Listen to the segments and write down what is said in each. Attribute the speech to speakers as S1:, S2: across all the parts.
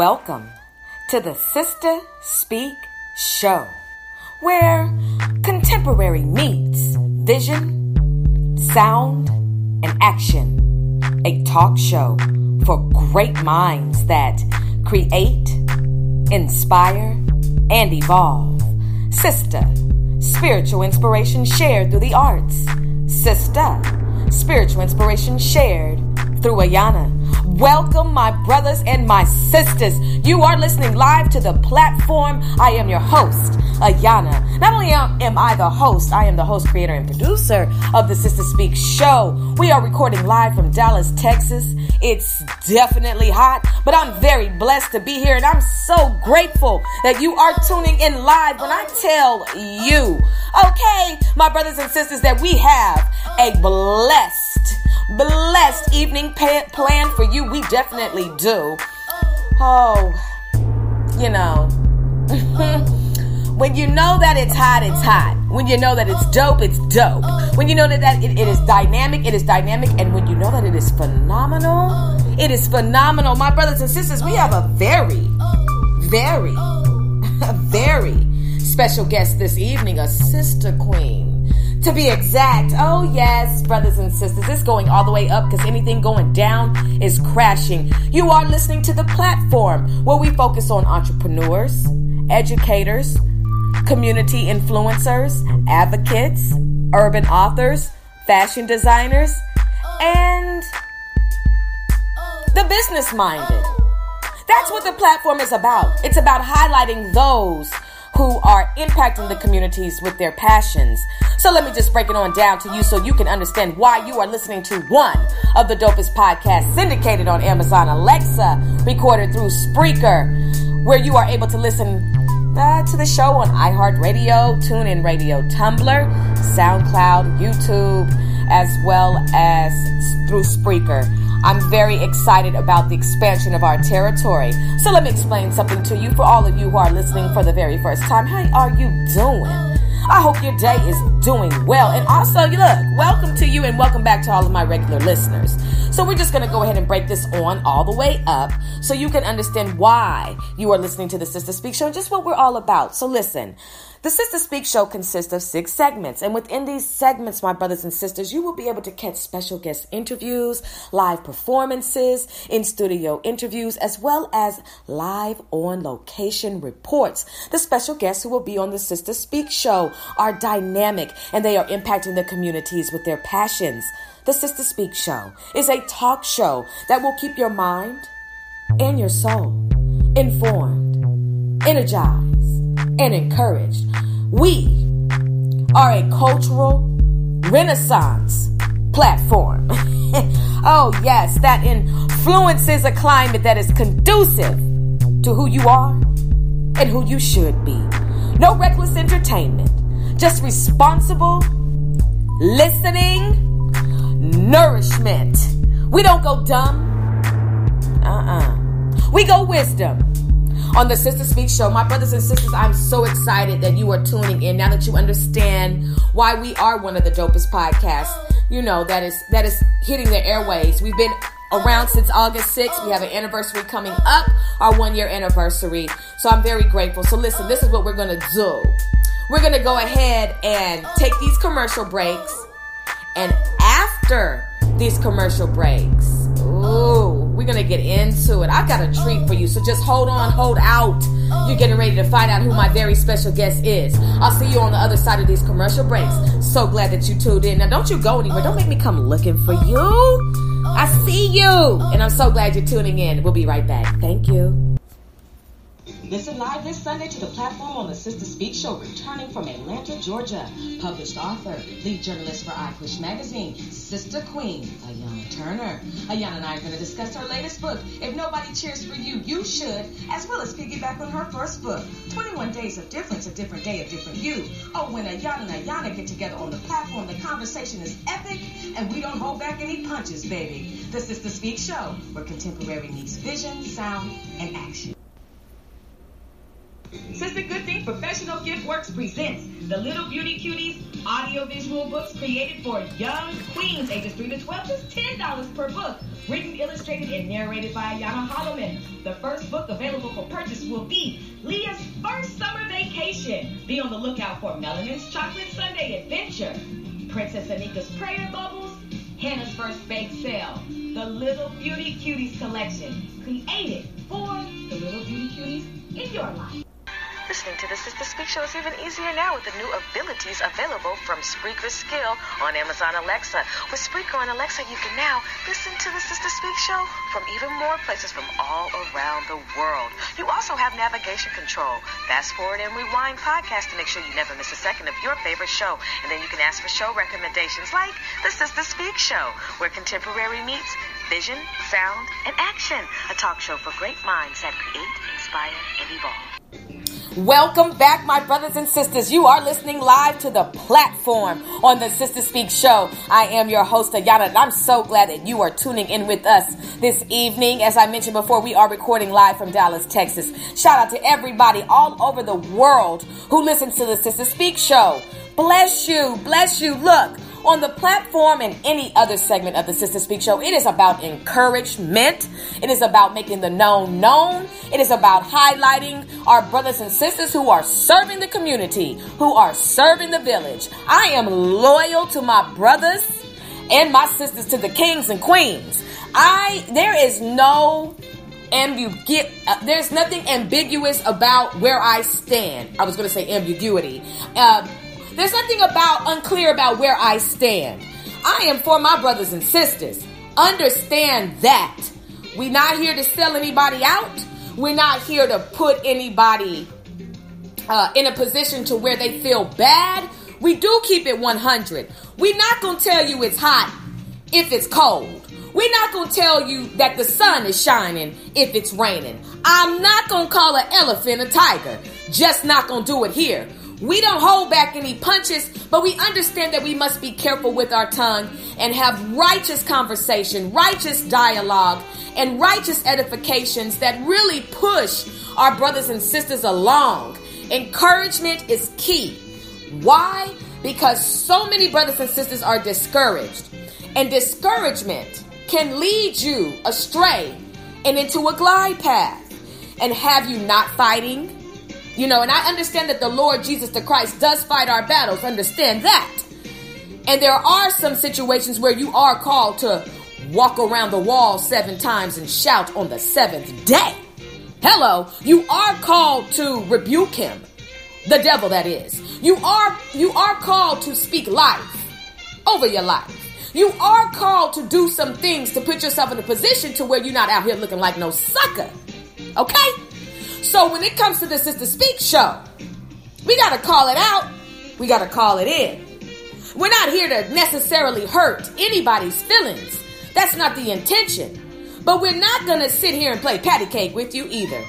S1: Welcome to the Sister Speak Show, where contemporary meets vision, sound, and action. A talk show for great minds that create, inspire, and evolve. Sister, spiritual inspiration shared through the arts. Sister, spiritual inspiration shared through Ayana. Welcome, my brothers and my sisters. You are listening live to the platform. I am your host, Ayana. Not only am I the host, I am the host, creator, and producer of the Sister Speak show. We are recording live from Dallas, Texas. It's definitely hot, but I'm very blessed to be here, and I'm so grateful that you are tuning in live when I tell you, okay, my brothers and sisters, that we have a blessed blessed evening planned for you. We definitely do. Oh, you know. when you know that it's hot, it's hot. When you know that it's dope, it's dope. When you know that, that it, it is dynamic, it is dynamic. And when you know that it is phenomenal, it is phenomenal. My brothers and sisters, we have a very, very, very special guest this evening, a sister queen to be exact. Oh, yes, brothers and sisters, it's going all the way up because anything going down is crashing. You are listening to the platform where we focus on entrepreneurs, educators, community influencers, advocates, urban authors, fashion designers, and the business minded. That's what the platform is about. It's about highlighting those who are impacting the communities with their passions. So let me just break it on down to you so you can understand why you are listening to one of the dopest podcasts syndicated on Amazon Alexa, recorded through Spreaker, where you are able to listen uh, to the show on iHeartRadio, TuneIn Radio, Tumblr, SoundCloud, YouTube, as well as through Spreaker. I'm very excited about the expansion of our territory. So let me explain something to you for all of you who are listening for the very first time. How are you doing? I hope your day is doing well. And also, look, welcome to you and welcome back to all of my regular listeners. So, we're just going to go ahead and break this on all the way up so you can understand why you are listening to the Sister Speak Show and just what we're all about. So, listen. The Sister Speak show consists of six segments, and within these segments, my brothers and sisters, you will be able to catch special guest interviews, live performances, in studio interviews, as well as live on location reports. The special guests who will be on the Sister Speak show are dynamic and they are impacting the communities with their passions. The Sister Speak show is a talk show that will keep your mind and your soul informed, energized and encouraged. We are a cultural renaissance platform. oh, yes, that influences a climate that is conducive to who you are and who you should be. No reckless entertainment, just responsible listening, nourishment. We don't go dumb. Uh uh-uh. uh. We go wisdom on the Sister Speak Show. My brothers and sisters, I'm so excited that you are tuning in now that you understand why we are one of the dopest podcasts. You know that is that is hitting the airways. We've been around since August 6th. We have an anniversary coming up, our one year anniversary. So I'm very grateful. So listen, this is what we're gonna do. We're gonna go ahead and take these commercial breaks, and after these commercial breaks, ooh we're to get into it. I've got a treat for you, so just hold on, hold out. You're getting ready to find out who my very special guest is. I'll see you on the other side of these commercial breaks. So glad that you tuned in. Now, don't you go anywhere. Don't make me come looking for you. I see you. And I'm so glad you're tuning in. We'll be right back. Thank you.
S2: Listen live this Sunday to the platform on the Sister Speak Show, returning from Atlanta, Georgia. Published author, lead journalist for iPush Magazine, Sister Queen, Ayana Turner. Ayana and I are going to discuss her latest book, If Nobody Cheers for You, You Should, as well as piggyback on her first book, 21 Days of Difference, A Different Day, A Different You. Oh, when Ayana and Ayana get together on the platform, the conversation is epic, and we don't hold back any punches, baby. The Sister Speak Show, where contemporary meets vision, sound, and action. Sister Good Thing Professional Gift Works presents the Little Beauty Cuties audiovisual books created for young queens ages 3 to 12, just $10 per book. Written, illustrated, and narrated by Ayana Holloman. The first book available for purchase will be Leah's First Summer Vacation. Be on the lookout for Melanin's Chocolate Sunday Adventure, Princess Anika's Prayer Bubbles, Hannah's First Bake Sale, the Little Beauty Cuties collection, created for the Little Beauty Cuties in your life.
S3: Listening to the Sister Speak Show is even easier now with the new abilities available from Spreaker Skill on Amazon Alexa. With Spreaker on Alexa, you can now listen to the Sister Speak Show from even more places from all around the world. You also have navigation control, fast forward and rewind podcast to make sure you never miss a second of your favorite show. And then you can ask for show recommendations like the Sister Speak Show, where contemporary meets vision, sound, and action. A talk show for great minds that create, inspire, and evolve.
S1: Welcome back, my brothers and sisters. You are listening live to the platform on the Sister Speak Show. I am your host, Ayana, and I'm so glad that you are tuning in with us this evening. As I mentioned before, we are recording live from Dallas, Texas. Shout out to everybody all over the world who listens to the Sister Speak Show. Bless you, bless you. Look, on the platform and any other segment of the Sister Speak Show, it is about encouragement. It is about making the known known. It is about highlighting our brothers and sisters who are serving the community, who are serving the village. I am loyal to my brothers and my sisters, to the kings and queens. I, there is no ambiguity. Uh, there's nothing ambiguous about where I stand. I was going to say ambiguity. Uh, there's nothing about unclear about where I stand. I am for my brothers and sisters. Understand that. We're not here to sell anybody out. We're not here to put anybody uh, in a position to where they feel bad. We do keep it 100. We're not going to tell you it's hot if it's cold. We're not going to tell you that the sun is shining if it's raining. I'm not going to call an elephant a tiger. Just not going to do it here. We don't hold back any punches, but we understand that we must be careful with our tongue and have righteous conversation, righteous dialogue, and righteous edifications that really push our brothers and sisters along. Encouragement is key. Why? Because so many brothers and sisters are discouraged, and discouragement can lead you astray and into a glide path and have you not fighting you know, and I understand that the Lord Jesus the Christ does fight our battles. Understand that. And there are some situations where you are called to walk around the wall seven times and shout on the seventh day. Hello, you are called to rebuke him. The devil that is. You are you are called to speak life over your life. You are called to do some things to put yourself in a position to where you're not out here looking like no sucker. Okay? So when it comes to the Sister Speak show, we got to call it out. We got to call it in. We're not here to necessarily hurt anybody's feelings. That's not the intention. But we're not going to sit here and play patty cake with you either.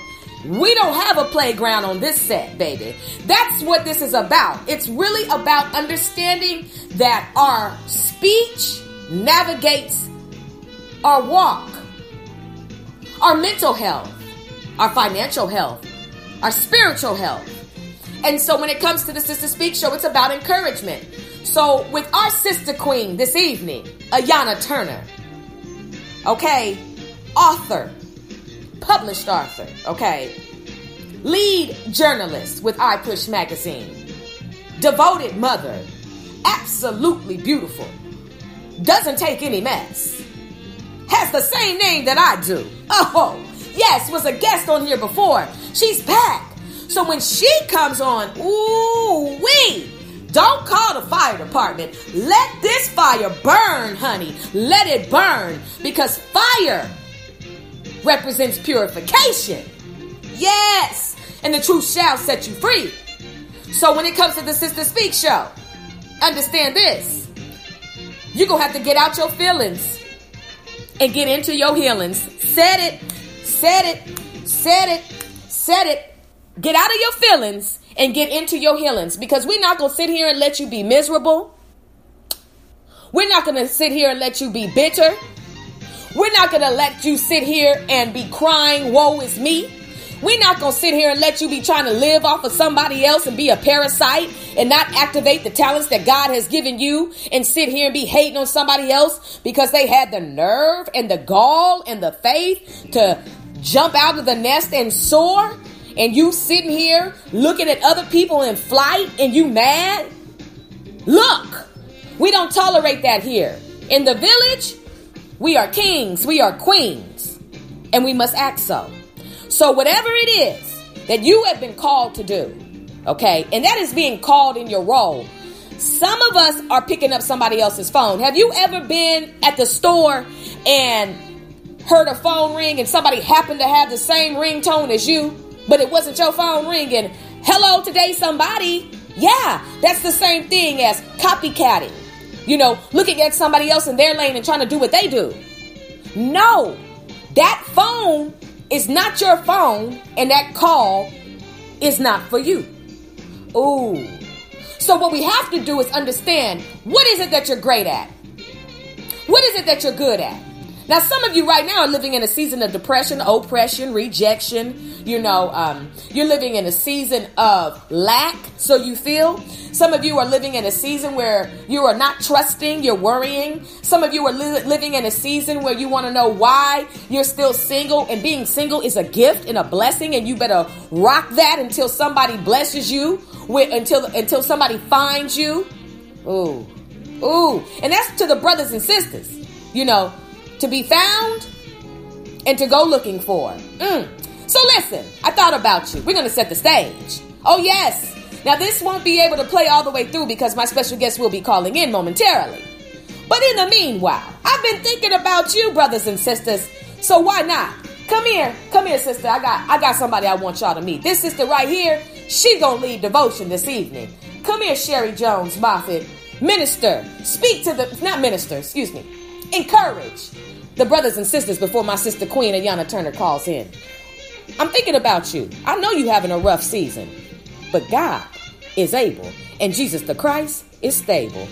S1: We don't have a playground on this set, baby. That's what this is about. It's really about understanding that our speech navigates our walk, our mental health, our financial health, our spiritual health. And so when it comes to the Sister Speak show, it's about encouragement. So with our sister queen this evening, Ayana Turner, okay, author, published author, okay, lead journalist with iPush Magazine, devoted mother, absolutely beautiful, doesn't take any mess, has the same name that I do. Oh, yes, was a guest on here before. She's back. So when she comes on, ooh wee. Don't call the fire department. Let this fire burn, honey. Let it burn because fire represents purification. Yes. And the truth shall set you free. So when it comes to the Sister Speak show, understand this. You're going to have to get out your feelings and get into your healings. Said it Said it, said it, said it. Get out of your feelings and get into your healings because we're not going to sit here and let you be miserable. We're not going to sit here and let you be bitter. We're not going to let you sit here and be crying, woe is me. We're not going to sit here and let you be trying to live off of somebody else and be a parasite and not activate the talents that God has given you and sit here and be hating on somebody else because they had the nerve and the gall and the faith to jump out of the nest and soar. And you sitting here looking at other people in flight and you mad? Look, we don't tolerate that here. In the village, we are kings, we are queens, and we must act so. So, whatever it is that you have been called to do, okay, and that is being called in your role. Some of us are picking up somebody else's phone. Have you ever been at the store and heard a phone ring and somebody happened to have the same ringtone as you, but it wasn't your phone ringing? Hello, today, somebody. Yeah, that's the same thing as copycatting. You know, looking at somebody else in their lane and trying to do what they do. No, that phone is not your phone and that call is not for you. Ooh. So what we have to do is understand what is it that you're great at? What is it that you're good at? Now, some of you right now are living in a season of depression, oppression, rejection. You know, um, you're living in a season of lack, so you feel. Some of you are living in a season where you are not trusting, you're worrying. Some of you are li- living in a season where you want to know why you're still single, and being single is a gift and a blessing, and you better rock that until somebody blesses you, with, until until somebody finds you. Ooh, ooh, and that's to the brothers and sisters. You know, to be found and to go looking for. Mm. So listen, I thought about you. We're going to set the stage. Oh, yes. Now, this won't be able to play all the way through because my special guest will be calling in momentarily. But in the meanwhile, I've been thinking about you, brothers and sisters. So why not? Come here, come here, sister. I got, I got somebody I want y'all to meet. This sister right here, she gonna lead devotion this evening. Come here, Sheri Jones Moffett, minister. Speak to the, not minister, excuse me. Encourage the brothers and sisters before my sister Queen Ayana Turner calls in. I'm thinking about you. I know you're having a rough season, but God is able, and Jesus the Christ is stable.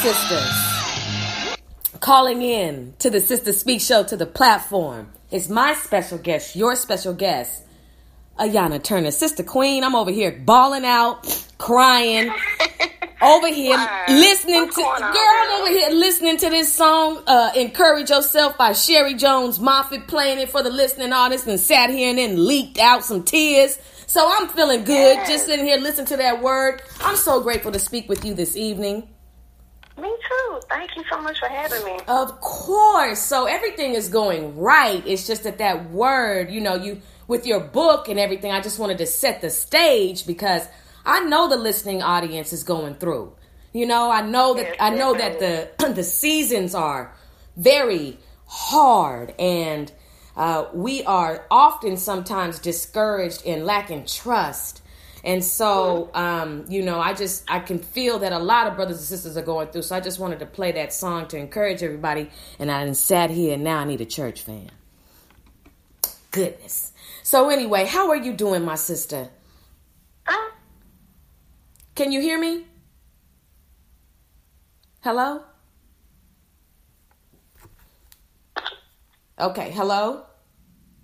S1: Sisters, calling in to the Sister Speak Show to the platform is my special guest, your special guest, Ayana Turner. Sister Queen, I'm over here bawling out, crying, over here listening to girl I'm over here listening to this song uh, encourage yourself by Sheri Jones Moffett playing it for the listening audience and sat here and then leaked out some tears. So i'm feeling good yes. just sitting here listening to that word. I'm so grateful to speak with you this evening
S4: me too. Thank you so much for having me.
S1: Of course. So everything is going right. It's just that that word, you know, you with your book and everything, I just wanted to set the stage because I know the listening audience is going through. You know, I know that I know that the the seasons are very hard and uh, we are often sometimes discouraged and lacking trust. And so, um, you know, I just I can feel that a lot of brothers and sisters are going through. So I just wanted to play that song to encourage everybody. And I sat here and now I need a church fan. Goodness. So anyway, how are you doing, my sister? Can you hear me? Hello? Okay, hello?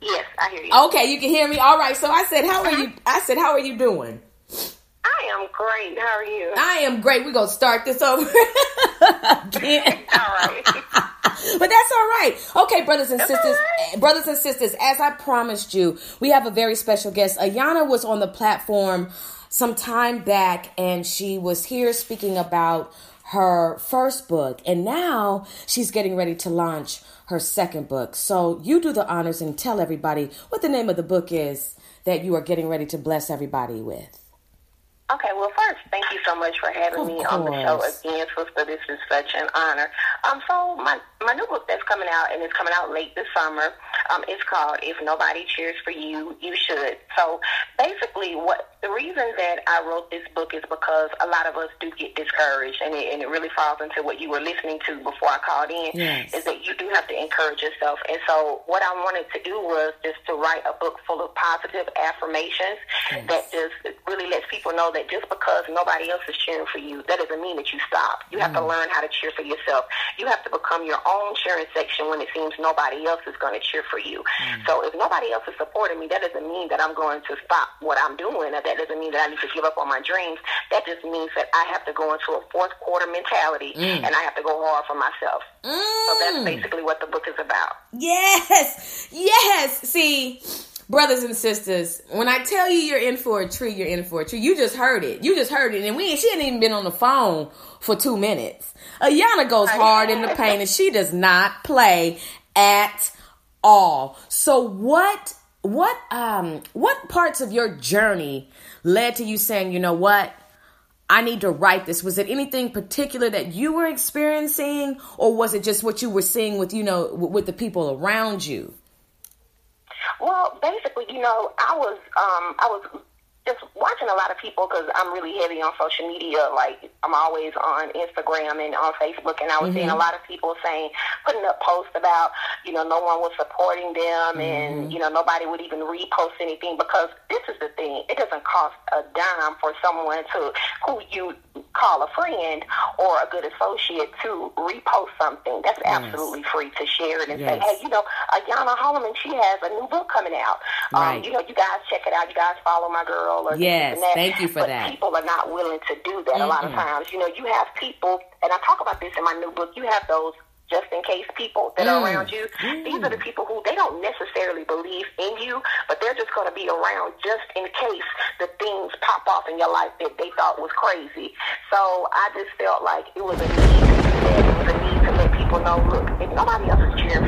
S4: Yes, I hear you.
S1: Okay, you can hear me. All right. So I said, "How are uh-huh. you?" I said, "How are you doing?"
S4: I am great. How are you?
S1: I am great. We're gonna start this over
S4: again. all right.
S1: but that's all right. Okay, brothers and that's sisters, right. Eh, brothers and sisters, as I promised you, we have a very special guest. Ayana was on the platform some time back and she was here speaking about her first book and now she's getting ready to launch her second book. So you do the honors and tell everybody what the name of the book is that you are getting ready to bless everybody with.
S4: Okay, well, first, thank you so much for having
S1: of
S4: me
S1: course.
S4: on the show again, sister. This is such an honor. Um, so my my new book that's coming out and it's coming out late this summer. Um, it's called "If Nobody Cheers for You, You Should." So basically, what the reason that I wrote this book is because a lot of us do get discouraged, and it, and it really falls into what you were listening to before I called in.
S1: Yes.
S4: Is that you do have to encourage yourself, and so what I wanted to do was just to write a book full of positive affirmations yes. that just really lets people know that just because nobody else is cheering for you, that doesn't mean that you stop. You have mm. to learn how to cheer for yourself. You have to become your own cheering section when it seems nobody else is going to cheer for you. Mm. So if nobody else is supporting me, that doesn't mean that I'm going to stop what I'm doing. Or that doesn't mean that I need to give up on my dreams. That just means that I have to go into a fourth quarter mentality mm. and I have to go hard for myself. So that's mm. basically what the book is about.
S1: Yes. Yes. See, brothers and sisters, when I tell you you're in for a treat, you're in for a treat. You just heard it. You just heard it, and we she hadn't even been on the phone for two minutes. Ayana goes hard in the paint, and she does not play at all. So what? What um what parts of your journey led to you saying, you know what? I need to write this. Was it anything particular that you were experiencing or was it just what you were seeing with, you know, with the people around you?
S4: Well, basically, you know, I was um, I was just watching a lot of people because I'm really heavy on social media. Like I'm always on Instagram and on Facebook, and I was mm-hmm. seeing a lot of people saying, putting up posts about, you know, no one was supporting them, mm-hmm. and you know, nobody would even repost anything because this is the thing: it doesn't cost a dime for someone to who you call a friend or a good associate to repost something. That's yes. absolutely free to share it and yes. say, hey, you know, Ayana Holloman, she has a new book coming out. Um, right. Um, you know, you guys check it out. You guys follow my girl
S1: yes,
S4: that.
S1: thank you for
S4: but
S1: that.
S4: People are not willing to do that mm a lot of times. You know, you have people, and I talk about this in my new book. You have those just in case people that mm. are around you. Mm. These are the people who they don't necessarily believe in you, but they're just going to be around just in case the things pop off in your life that they thought was crazy. So I just felt like it was a need to do that. It was a need to let people know, look, if nobody else is cheering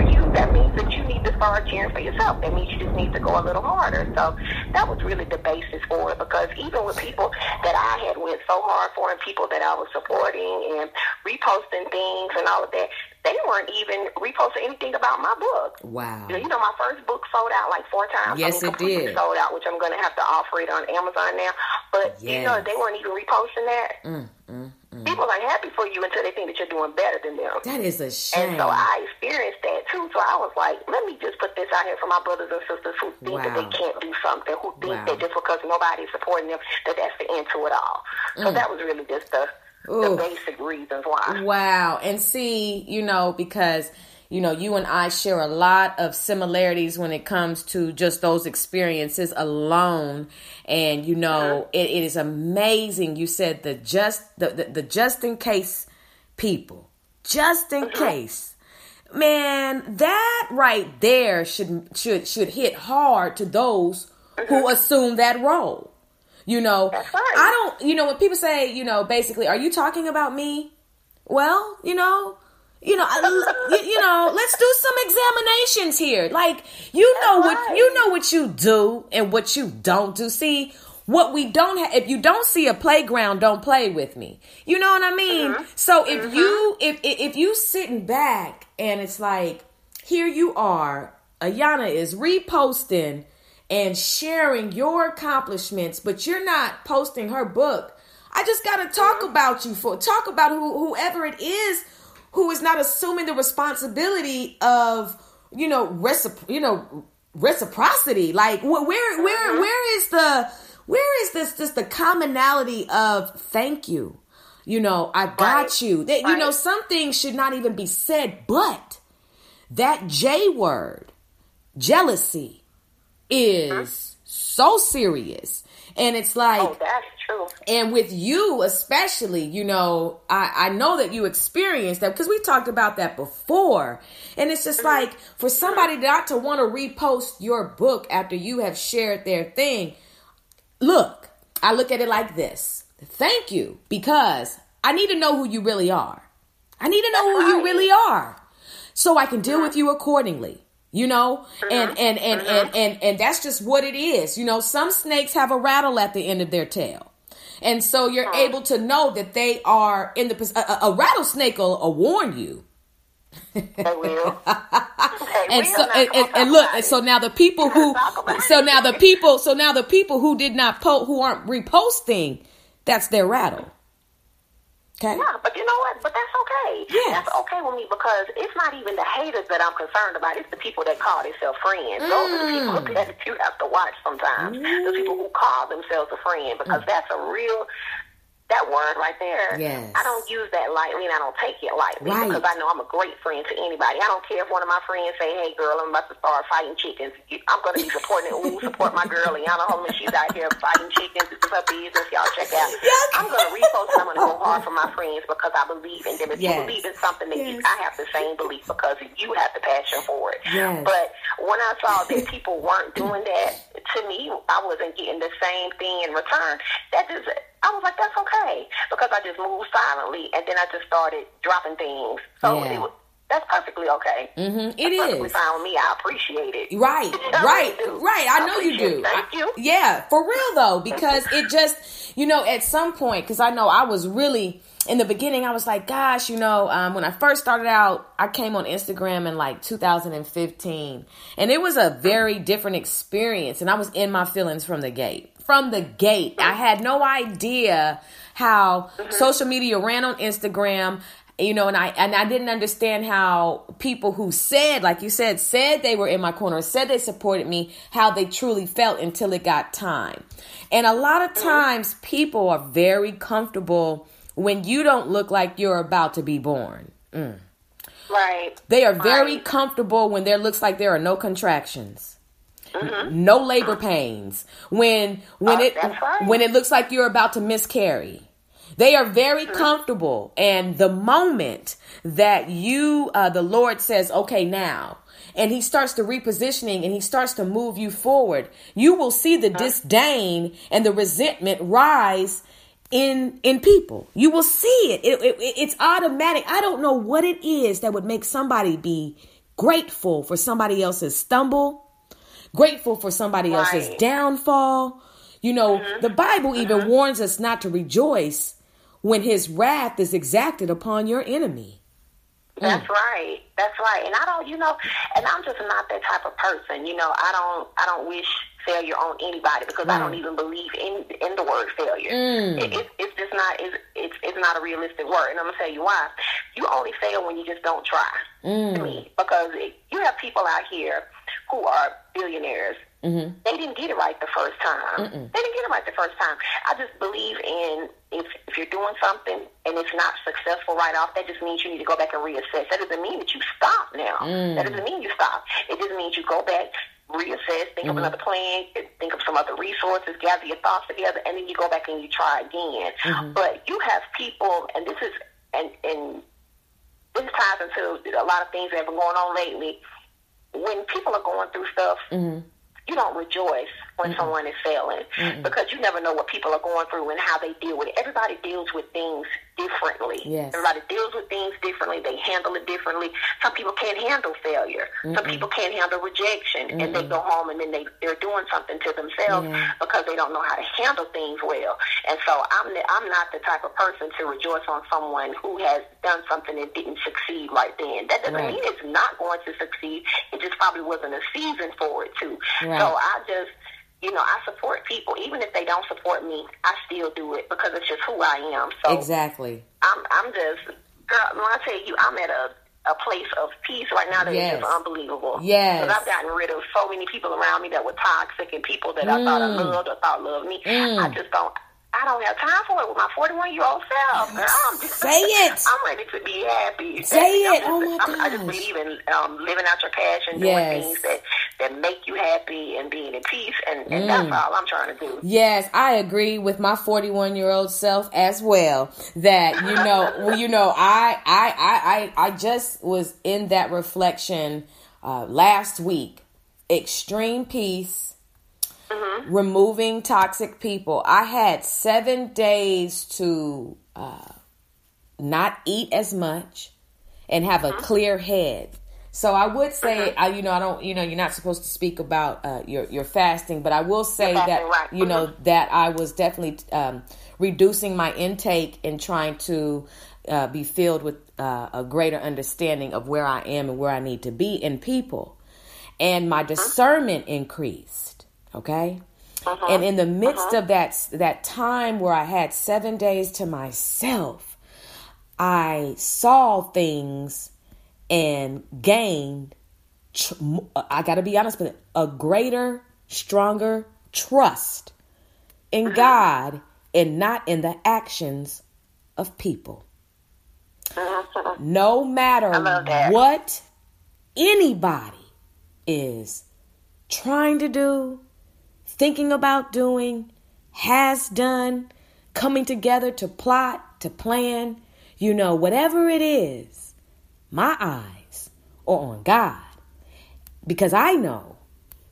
S4: cheering for yourself. That means you just need to go a little harder. So that was really the basis for it because even with people that I had went so hard for and people that I was supporting and reposting things and all of that, they weren't even reposting anything about my book.
S1: Wow.
S4: You know, my first book sold out like four times.
S1: Yes,
S4: I mean,
S1: it did.
S4: Sold out, which I'm going to have to offer it on Amazon now. But, yes. you know, they weren't even reposting that.
S1: Mm, mm, mm.
S4: People ain't happy for you until they think that you're doing better than them.
S1: That is a shame.
S4: And so I experienced that too. So I was like, let me just put this out here for my brothers and sisters who think wow. that they can't do something, who think wow. that just because nobody's supporting them, that that's the end to it all. So mm. that was really just the, the basic reasons why.
S1: Wow. And see, you know, because you know, you and I share a lot of similarities when it comes to just those experiences alone. And, you know, uh-huh. it, it is amazing. You said the just, the, the, the just in case people, just in uh-huh. case. Man, that right there should should should hit hard to those who uh-huh. assume that role. You know, I don't. You know, when people say, you know, basically, are you talking about me? Well, you know, you know, you, know, let's do some examinations here. Like, you know what you know what you do and what you don't do. See, what we don't have if you don't see a playground, don't play with me. You know what I mean? Mm-hmm. So if mm-hmm. you if if you sitting back and it's like here you are, Ayana is reposting and sharing your accomplishments, but you're not posting her book. I just got to talk about you for talk about who, whoever it is who is not assuming the responsibility of you know recipro- you know reciprocity like where where where, mm-hmm. where is the where is this just the commonality of thank you you know i got right. you that right. you know some things should not even be said but that j word jealousy is mm-hmm. so serious and it's like
S4: oh, that's true.
S1: And with you, especially, you know, I, I know that you experienced that because we talked about that before. And it's just mm-hmm. like for somebody not to want to repost your book after you have shared their thing. Look, I look at it like this. Thank you because I need to know who you really are. I need to know who you really are so I can deal with you accordingly you know? And mm-hmm. and and, and and and that's just what it is. You know some snakes have a rattle at the end of their tail. And so you're able to know that they are in the a, a rattlesnake will, will warn you.
S4: Will.
S1: and so and, and, and, look and so now the people who so now the people so now the people who did not post who aren't reposting that's their rattle
S4: Okay. Yeah, but you know what? But that's okay.
S1: Yeah.
S4: That's okay with me because it's not even the haters that I'm concerned about. It's the people that call themselves friends. Mm. Those are the people mm. that you have to watch sometimes. Mm. The people who call themselves a friend because mm. that's a real that word right there.
S1: Yes.
S4: I don't use that lightly and I don't take it lightly right. because I know I'm a great friend to anybody. I don't care if one of my friends say, Hey girl, I'm about to start fighting chickens. I'm gonna be supporting it. Ooh, support my girl Liana Holman. She's out here fighting chickens. This is her business. Y'all check out. Yes. I'm gonna repost and I'm gonna go hard for my friends because I believe in them. If yes. you believe in something that yes. you I have the same belief because you have the passion for it.
S1: Yes.
S4: But when I saw that people weren't doing that, to me I wasn't getting the same thing in return. That just I was like, that's okay. Because I just moved silently and then I just started dropping things. So yeah. it was, that's perfectly okay.
S1: Mm-hmm. It
S4: that's fine with me. I appreciate it.
S1: Right, right, right. I, I know you do.
S4: Thank you.
S1: Yeah, for real though, because it just, you know, at some point, because I know I was really in the beginning, I was like, gosh, you know, um, when I first started out, I came on Instagram in like 2015, and it was a very different experience, and I was in my feelings from the gate from the gate. I had no idea how mm-hmm. social media ran on Instagram you know and i and i didn't understand how people who said like you said said they were in my corner said they supported me how they truly felt until it got time and a lot of mm-hmm. times people are very comfortable when you don't look like you're about to be born
S4: mm. right
S1: they are very right. comfortable when there looks like there are no contractions Mm-hmm. No labor pains. When when
S4: uh,
S1: it
S4: right.
S1: when it looks like you're about to miscarry. They are very mm-hmm. comfortable, and the moment that you, uh, the Lord says, "Okay, now," and He starts to repositioning and He starts to move you forward, you will see the uh-huh. disdain and the resentment rise in in people. You will see it. It, it. It's automatic. I don't know what it is that would make somebody be grateful for somebody else's stumble grateful for somebody right. else's downfall. You know, mm-hmm. the Bible even mm-hmm. warns us not to rejoice when his wrath is exacted upon your enemy.
S4: That's mm. right. That's right. And I don't, you know, and I'm just not that type of person. You know, I don't, I don't wish failure on anybody because right. I don't even believe in in the word failure. Mm. It, it, it's just not, it's, it's it's not a realistic word. And I'm gonna tell you why. You only fail when you just don't try. Mm. To me, because it, you have people out here who are billionaires Mm-hmm. They didn't get it right the first time. Mm-mm. They didn't get it right the first time. I just believe in if if you're doing something and it's not successful right off, that just means you need to go back and reassess. That doesn't mean that you stop now. Mm. That doesn't mean you stop. It just means you go back, reassess, think mm-hmm. of another plan, think of some other resources, gather your thoughts together, and then you go back and you try again. Mm-hmm. But you have people, and this is and and this ties into a lot of things that have been going on lately. When people are going through stuff. Mm-hmm you don't rejoice when mm-hmm. someone is failing mm-hmm. because you never know what people are going through and how they deal with it. Everybody deals with things differently.
S1: Yes.
S4: Everybody deals with things differently. They handle it differently. Some people can't handle failure. Mm-mm. Some people can't handle rejection, Mm-mm. and they go home and then they they're doing something to themselves yeah. because they don't know how to handle things well. And so I'm the, I'm not the type of person to rejoice on someone who has done something and didn't succeed right then. That doesn't right. mean it's not going to succeed. It just probably wasn't a season for it to. Right. So I just you know, I support people, even if they don't support me. I still do it because it's just who I am. So
S1: exactly,
S4: I'm I'm just girl. When I tell you, I'm at a a place of peace right now that yes. is just unbelievable.
S1: Yes,
S4: because I've gotten rid of so many people around me that were toxic and people that mm. I thought I mm. loved or thought loved me. Mm. I just don't. I don't have time for it with my 41 year old self. I'm just,
S1: Say it.
S4: I'm ready to be happy.
S1: Say it.
S4: Just,
S1: oh my
S4: God. I just believe in um, living out your passion, doing yes. things that, that make you happy and being at peace. And, and mm. that's all I'm trying to do.
S1: Yes, I agree with my 41 year old self as well. That, you know, well, you know, I, I, I, I, I just was in that reflection uh, last week. Extreme peace mm-hmm. removing toxic people. I had seven days to uh, not eat as much and have a mm-hmm. clear head. So I would say, mm-hmm. I, you know, I don't, you know, you're not supposed to speak about uh, your your fasting, but I will say that, right. you know, mm-hmm. that I was definitely um, reducing my intake and trying to uh, be filled with uh, a greater understanding of where I am and where I need to be in people, and my mm-hmm. discernment increased. Okay? Uh-huh. And in the midst uh-huh. of that that time where I had 7 days to myself, I saw things and gained I got to be honest with it, a greater, stronger trust in uh-huh. God and not in the actions of people. Uh-huh. No matter what anybody is trying to do, thinking about doing, has done, coming together to plot, to plan, you know, whatever it is, my eyes are on God. Because I know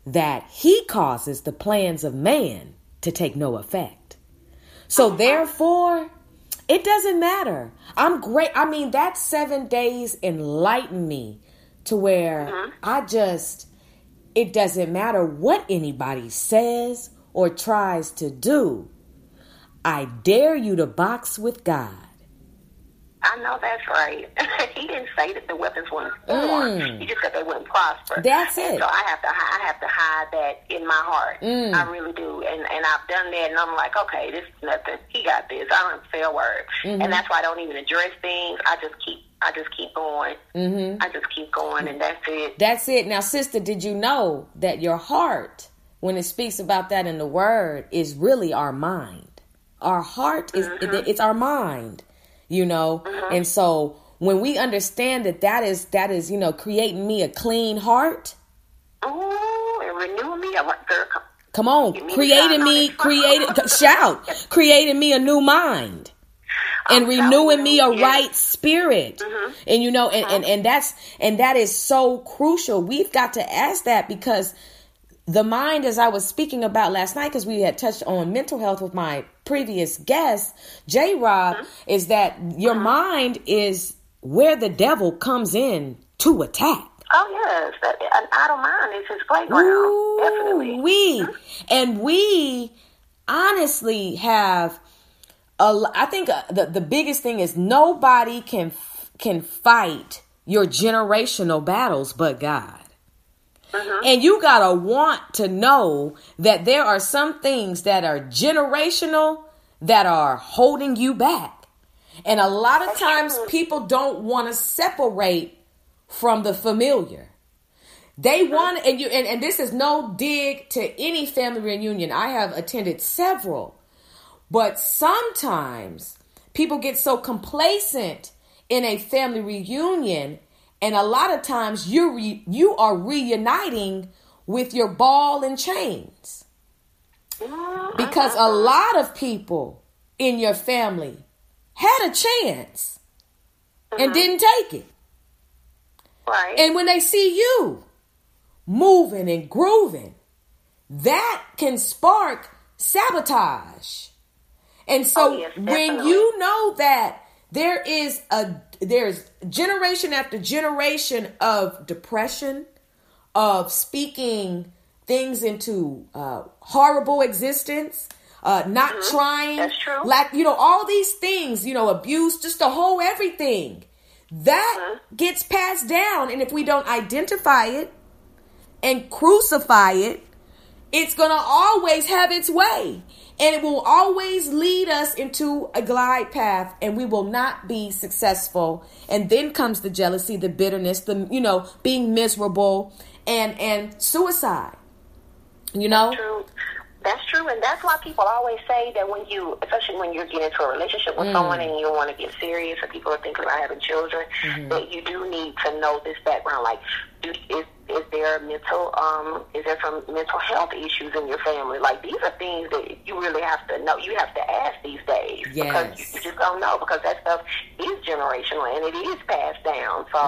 S1: that He causes the plans of man to take no effect. So therefore, it doesn't matter. I'm great. I mean, that seven days enlightened me to where uh-huh. I just it doesn't matter what anybody says or tries to do. I dare you to box with God.
S4: I know that's right. he didn't say that the weapons wouldn't form. Mm. He just said they wouldn't prosper.
S1: That's it.
S4: And so I have to I have to hide that in my heart. Mm. I really do. And and I've done that and I'm like, okay, this is nothing. He got this. I don't say a word. Mm-hmm. And that's why I don't even address things. I just keep I just keep going. Mm-hmm. I just keep going, and that's it.
S1: That's it. Now, sister, did you know that your heart, when it speaks about that in the word, is really our mind? Our heart is mm-hmm. it's our mind, you know. Mm-hmm. And so when we understand that that is that is you know creating me a clean heart.
S4: Oh, and renew me. I'm like, girl,
S1: come on, creating me, created shout, creating me a new mind and renewing me a right spirit. Mm-hmm. And you know, and, and, uh-huh. and that's and that is so crucial. We've got to ask that because the mind, as I was speaking about last night, because we had touched on mental health with my previous guest, J Rob, mm-hmm. is that your mm-hmm. mind is where the devil comes in to attack.
S4: Oh yes, an idle mind is his playground. Ooh, Definitely.
S1: We mm-hmm. and we honestly have I think uh, the the biggest thing is nobody can can fight your generational battles but God. And you gotta want to know that there are some things that are generational that are holding you back. And a lot of times people don't want to separate from the familiar. They want and you and, and this is no dig to any family reunion. I have attended several. But sometimes people get so complacent in a family reunion and a lot of times you re, you are reuniting with your ball and chains. Ah, because a uh-huh. lot of people in your family had a chance and uh-huh. didn't take it.
S4: Right.
S1: And when they see you moving and grooving, that can spark sabotage. And so
S4: Oh, yes,
S1: when you know that there is a there's generation after generation of depression, of speaking things into uh, horrible existence, uh, not trying,
S4: Mm-hmm. That's true.
S1: lack, you know, all these things, you know, abuse, just the whole everything that
S4: Mm-hmm.
S1: gets passed down. And if we don't identify it and crucify it, it's going to always have its way. And it will always lead us into a glide path and we will not be successful. And then comes the jealousy, the bitterness, the, you know, being miserable and, and suicide. You know?
S4: true. That's true, and that's why people always say that when you, especially when you're getting into a relationship
S1: Mm.
S4: with someone and you want to get serious, or people are thinking about having children,
S1: Mm-hmm.
S4: that you do need to know this background. Like, do, is is there mental, um, is there some mental health issues in your family? Like, these are things that you really have to know. You have to ask these days because
S1: Yes.
S4: you, you just don't know because that stuff is generational and it is passed down. So,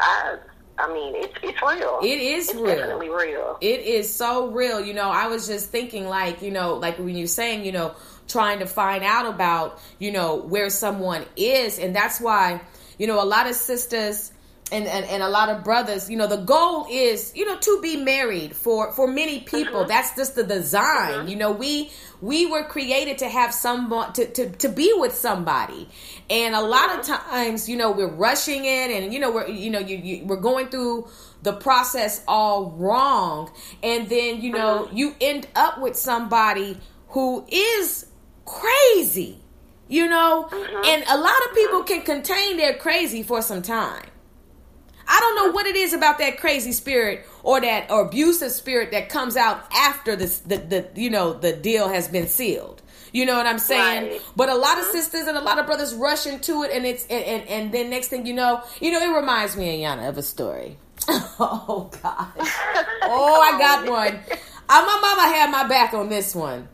S4: I, I mean, it's it's real.
S1: Mm. It is
S4: it's
S1: real.
S4: Definitely real.
S1: It is so real. You know, I was just thinking, like, you know, like when you're saying, you know, trying to find out about, you know, where someone is. And that's why, you know, a lot of sisters and, and, and a lot of brothers, you know, the goal is, you know, to be married for, for many people. Uh-huh. That's just the design. Uh-huh. You know, we, we were created to have someone, to, to, to be with somebody. And a lot of uh-huh. times, you know, we're rushing in and, you know, we're, you know, you, you, we're going through the process all wrong. And then, you know, you end up with somebody who is crazy, you know, and a lot of people can contain their crazy for some time. I don't know what it is about that crazy spirit or that or abusive spirit that comes out after this the, the you know the deal has been sealed. You know what I'm saying?
S4: Right.
S1: But a lot of sisters and a lot of brothers rush into it and it's and, and, and then next thing you know, you know, it reminds me, Ayana, of a story. oh God. Oh, I got one. Uh, my mama had my back on this one.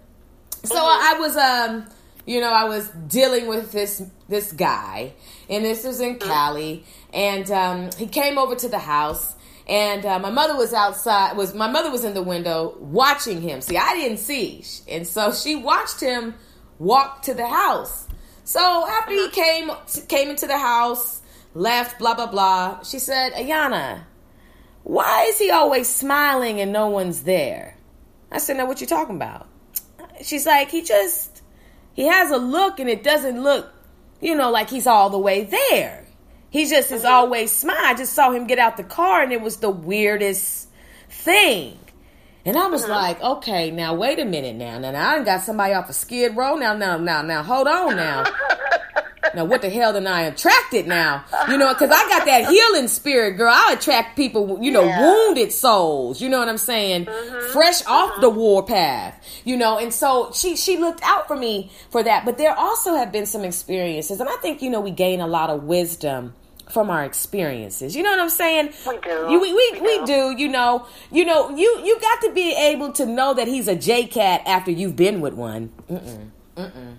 S1: So I was um you know, I was dealing with this this guy, and this was in Cali, and um, he came over to the house, and uh, my mother was outside. Was my mother was in the window watching him? See, I didn't see, and so she watched him walk to the house. So after he came came into the house, left, blah blah blah. She said, "Ayana, why is he always smiling and no one's there?" I said, "Now what you talking about?" She's like, "He just." he has a look and it doesn't look, you know, like he's all the way there. He just is mm-hmm. always smile. I just saw him get out the car and it was the weirdest thing. And I was uh-huh. like, okay, now wait a minute now. Now, now I got somebody off a skid row. Now, now, now, now, hold on now. now, what the hell did I attracted now? You know, because I got that healing spirit, girl. I attract people, you know,
S4: Yeah.
S1: wounded souls. You know what I'm saying? Mm-hmm. Fresh off the mm-hmm. war path. You know, and so she she looked out for me for that. But there also have been some experiences, and I think you know we gain a lot of wisdom from our experiences. You know what I'm saying?
S4: We do.
S1: You, we, we,
S4: We
S1: we
S4: do.
S1: do. You know. You know. You you got to be able to know that he's a J cat after you've been with one. Mm-mm. Mm-mm.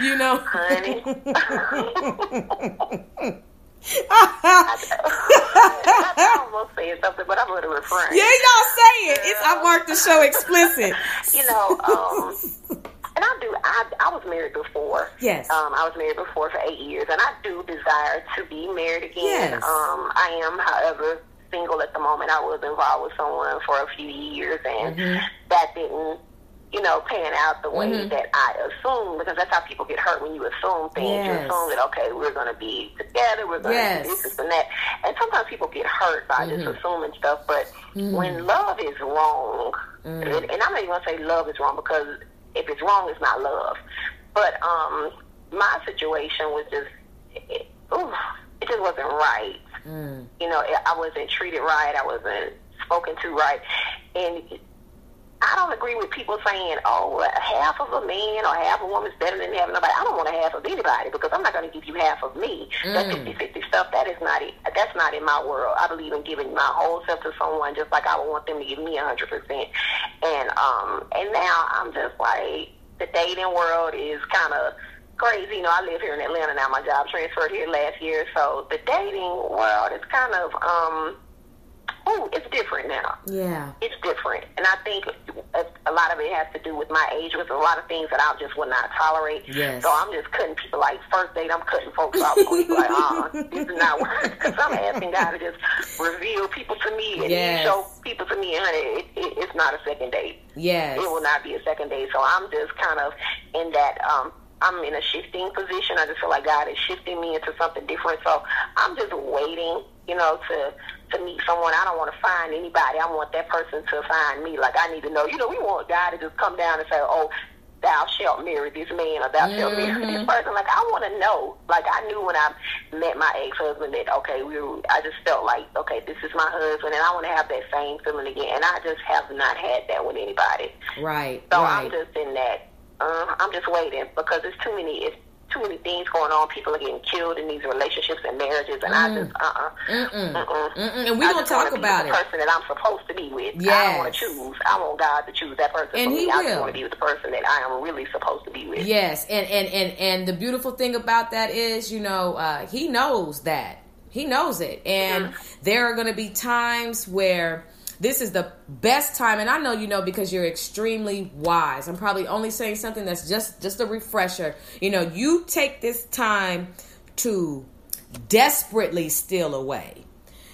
S1: You know.
S4: honey. I almost saying something, but I'm going to refrain.
S1: Yeah, y'all say it. It's I marked the show explicit.
S4: You know, um, and I do. I I was married before.
S1: Yes.
S4: Um, I was married before for eight years, and I do desire to be married again.
S1: Yes.
S4: Um, I am, however, single at the moment. I was involved with someone for a few years, and
S1: Mm-hmm.
S4: that didn't you know, pan out the way
S1: Mm-hmm.
S4: that I assume, because that's how people get hurt when you assume things. You
S1: Yes.
S4: assume that, okay, we're going to be together, we're going to
S1: Yes.
S4: do this, this, and that. And sometimes people get hurt by
S1: Mm-hmm.
S4: just assuming stuff, but when love is wrong,
S1: Mm.
S4: and, and I'm not even going to say love is wrong, because if it's wrong, it's not love. But um, my situation was just, it, ooh, it just wasn't right
S1: Mm.
S4: you know, I wasn't treated right. I wasn't spoken to right. And I don't agree with people saying, oh, half of a man or half a woman's better than having nobody. I don't want a half of anybody because I'm not going to give you half of me. That
S1: Mm.
S4: 50-50 stuff, that is not it. That's not in my world. I believe in giving my whole self to someone just like I would want them to give me 100%. And, um, and now I'm just like, the dating world is kind of crazy. You know, I live here in Atlanta now. My job transferred here last year. So the dating world is kind of, um, ooh, it's different now
S1: Yeah.
S4: it's different. And I think a, a lot of it has to do with my age. With a lot of things that I just would not tolerate.
S1: Yes.
S4: So I'm just cutting people like first date. I'm cutting folks off like, uh, this is not working. Because I'm asking God to just reveal people to me and
S1: Yes.
S4: show people to me, and it, it, it's not a second date.
S1: Yes.
S4: It will not be a second date. So I'm just kind of in that. um I'm in a shifting position. I just feel like God is shifting me into something different. So I'm just waiting, you know, to to meet someone. I don't want to find anybody. I want that person to find me. Like I need to know. You know, we want God to just come down and say, "Oh, thou shalt marry this man," or "Thou shalt marry this person." Like I want to know. Like I knew when I met my ex husband that okay, we. Were, I just felt like okay, this is my husband, and I want to have that same feeling again. And I just have not had that with anybody.
S1: Right.
S4: So
S1: right.
S4: I'm just in that. Uh, I'm just waiting because there's too many. It's too many things going on. People are getting killed in these relationships and marriages, and I just uh uh-uh, uh.
S1: And we
S4: I just
S1: talk about
S4: the
S1: it.
S4: person that I'm supposed to be with. I don't want to choose. I want God to choose that person
S1: And
S4: for
S1: He
S4: me. I
S1: will.
S4: just want to be with the person that I am really supposed to be with.
S1: Yes, and and and and the beautiful thing about that is, you know, uh, he knows that. He knows it, and there are going to be times where this is the best time, and I know you know because you're extremely wise. I'm probably only saying something that's just just a refresher. You know, you take this time to desperately steal away.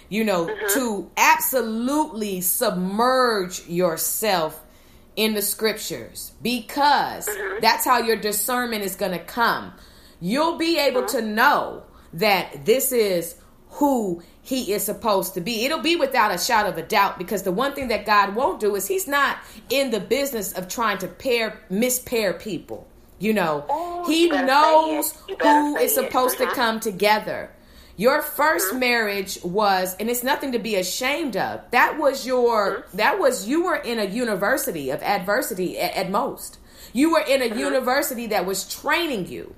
S1: You know, mm-hmm. to absolutely submerge yourself in the scriptures because mm-hmm. that's how your discernment is going to come. You'll be able mm-hmm. to know that this is who he is supposed to be. It'll be without a shadow of a doubt because the one thing that God won't do is he's not in the business of trying to pair mispair people. You know,
S4: Oh,
S1: he
S4: you
S1: knows
S4: who is You better
S1: who
S4: it.
S1: supposed to
S4: Mhm.
S1: come together. Your 1st uh-huh. marriage was, and it's nothing to be ashamed of. That was your, uh-huh. that was, you were in a university of adversity at, at most. You were in a university that was training you.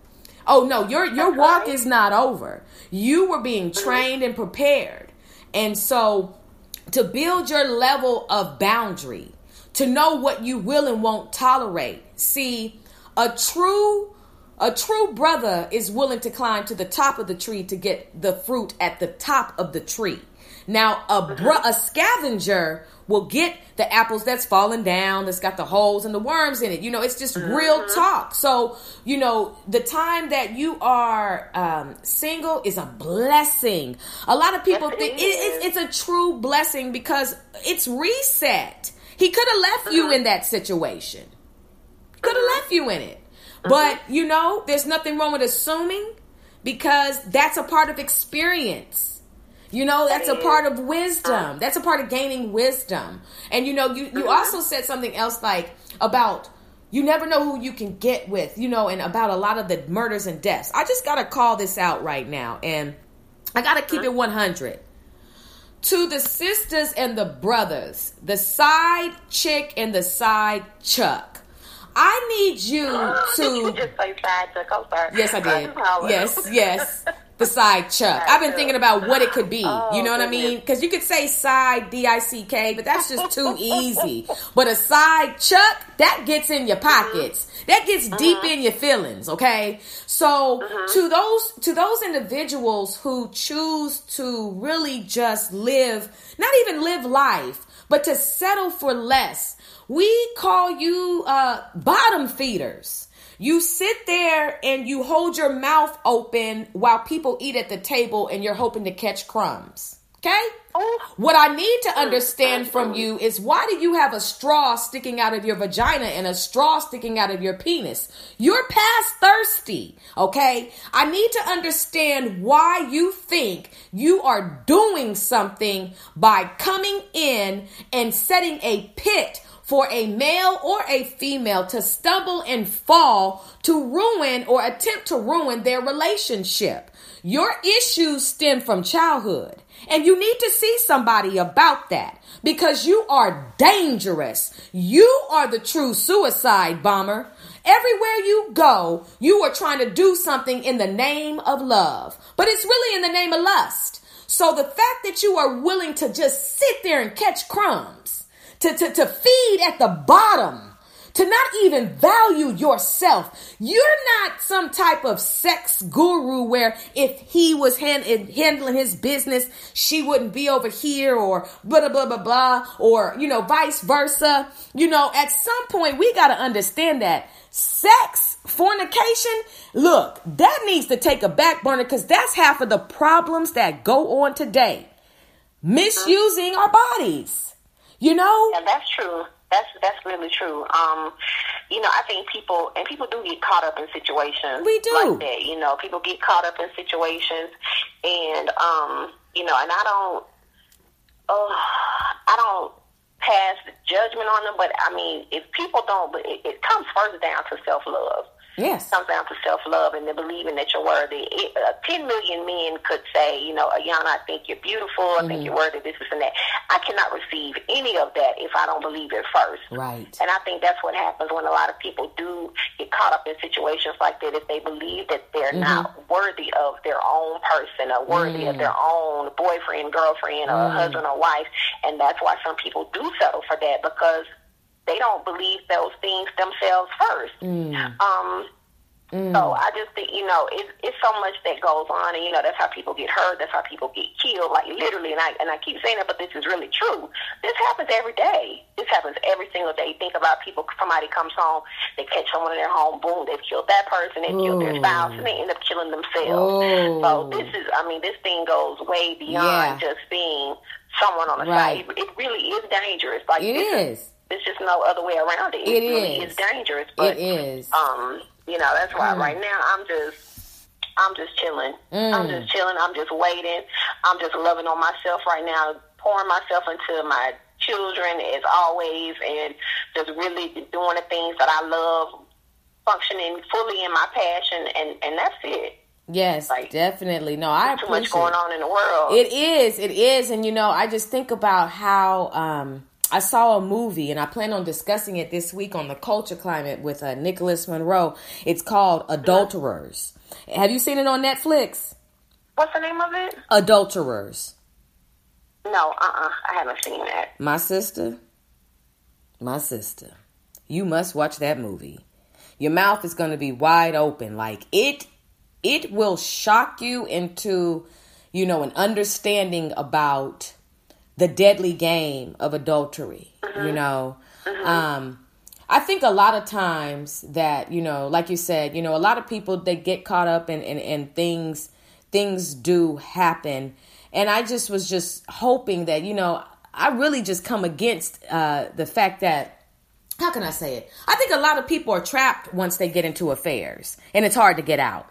S1: Oh no, your your
S4: That's
S1: walk
S4: right.
S1: is not over. You were being trained and prepared. And so to build your level of boundary, to know what you will and won't tolerate. See, a true a true brother is willing to climb to the top of the tree to get the fruit at the top of the tree. Now, a bro- a scavenger will get the apples that's fallen down, that's got the holes and the worms in it. You know, it's just real mm-hmm. talk. So, you know, the time that you are um, single is a blessing. A lot of people
S4: Yes, it
S1: think it,
S4: is.
S1: it's, it's a true blessing because it's reset. He could have left you in mm-hmm. that situation. Could have mm-hmm. left you in it. But, you know, there's nothing wrong with assuming because that's a part of experience. You know, that's a part of wisdom. Um, that's a part of gaining wisdom. And you know, you, you mm-hmm. also said something else like about you never know who you can get with, you know, and about a lot of the murders and deaths. I just got to call this out right now and I got to keep it 100 to the sisters and the brothers, the side chick and the side chuck. I need you
S4: you
S1: to.
S4: just say side chick. I'm sorry.
S1: Yes, I did. Yes, yes. The side chuck. I've been thinking about what it could be.
S4: Oh,
S1: You know what I mean? Because you could say side D I C K, but that's just too easy. But a side chuck that gets in your mm-hmm. pockets. That gets uh-huh. deep in your feelings. Okay. So uh-huh. to those to those individuals who choose to really just live, not even live life, but to settle for less, we call you uh, bottom feeders. You sit there and you hold your mouth open while people eat at the table and you're hoping to catch crumbs. Okay? Oh, what I need to oh, understand from you is why do you have a straw sticking out of your vagina and a straw sticking out of your penis? You're past thirsty, okay? I need to understand why you think you are doing something by coming in and setting a pit for a male or a female to stumble and fall to ruin or attempt to ruin their relationship. Your issues stem from childhood. And you need to see somebody about that because you are dangerous. You are the true suicide bomber. Everywhere you go, you are trying to do something in the name of love, but it's really in the name of lust. So the fact that you are willing to just sit there and catch crumbs, to, to, to feed at the bottom to not even value yourself. You're not some type of sex guru where if he was hand- handling his business, she wouldn't be over here or blah, blah, blah, blah, or, you know, vice versa. You know, at some point, we got to understand that sex, fornication, look, that needs to take a back burner because that's half of the problems that go on today. Uh-huh. Misusing our bodies. You know?
S4: Yeah, that's true. That's that's really true. Um, you know, I think people and people do get caught up in situations.
S1: We do.
S4: like that. You know, people get caught up in situations, and um, you know, and I don't, uh, I don't pass judgment on them. But I mean, if people don't, but it, it comes first down to self love.
S1: Yes.
S4: It comes down to self love and then believing that you're worthy. It, uh, Ten million men could say, you know, Ayana, I think you're beautiful. I
S1: Mm-hmm.
S4: think you're worthy. This, this, and that. I cannot receive any of that if I don't believe it first.
S1: Right.
S4: And I think that's what happens when a lot of people do get caught up in situations like that. If they believe that they're
S1: Mm-hmm.
S4: not worthy of their own person or worthy of their own boyfriend, girlfriend, or husband or wife, and that's why some people do settle for that because they don't believe those things themselves first. Um, so I just think, you know, it's it's so much that goes on, and you know, that's how people get hurt. That's how people get killed, like literally. And I and I keep saying that, but this is really true. This happens every day. This happens every single day. Think about people. Somebody comes home, they catch someone in their home, boom, they've killed that person, they've killed their spouse, and they end up killing themselves.
S1: Oh.
S4: So this is, I mean, this thing goes way
S1: Yeah.
S4: beyond just being someone on the
S1: Right.
S4: side. It really is dangerous. Like
S1: it is.
S4: There's just no other way around it.
S1: It
S4: really
S1: is.
S4: is dangerous. But
S1: It is.
S4: um, you know, that's why
S1: Mm.
S4: right now I'm just I'm just chilling. I'm
S1: Mm.
S4: just chilling. I'm just waiting. I'm just loving on myself right now, pouring myself into my children as always and just really doing the things that I love, functioning fully in my passion and, and that's it.
S1: Yes,
S4: Like,
S1: definitely. No, I
S4: Too
S1: appreciate
S4: much going on in the world.
S1: It is. It is. And you know, I just think about how um I saw a movie and I plan on discussing it this week on the culture climate with uh, Nicholas Monroe. It's called Adulterers. Have you seen it on Netflix?
S4: What's the name of it?
S1: Adulterers.
S4: No, uh uh I haven't seen that.
S1: My sister, my sister, you must watch that movie. Your mouth is going to be wide open. Like it, it will shock you into, you know, an understanding about the deadly game of adultery. You know, um, I think a lot of times that you know, like you said, you know, a lot of people they get caught up in in, in things. Things do happen, and I just was just hoping that you know, I really just come against uh, the fact that how can I say it? I think a lot of people are trapped once they get into affairs, and it's hard to get out.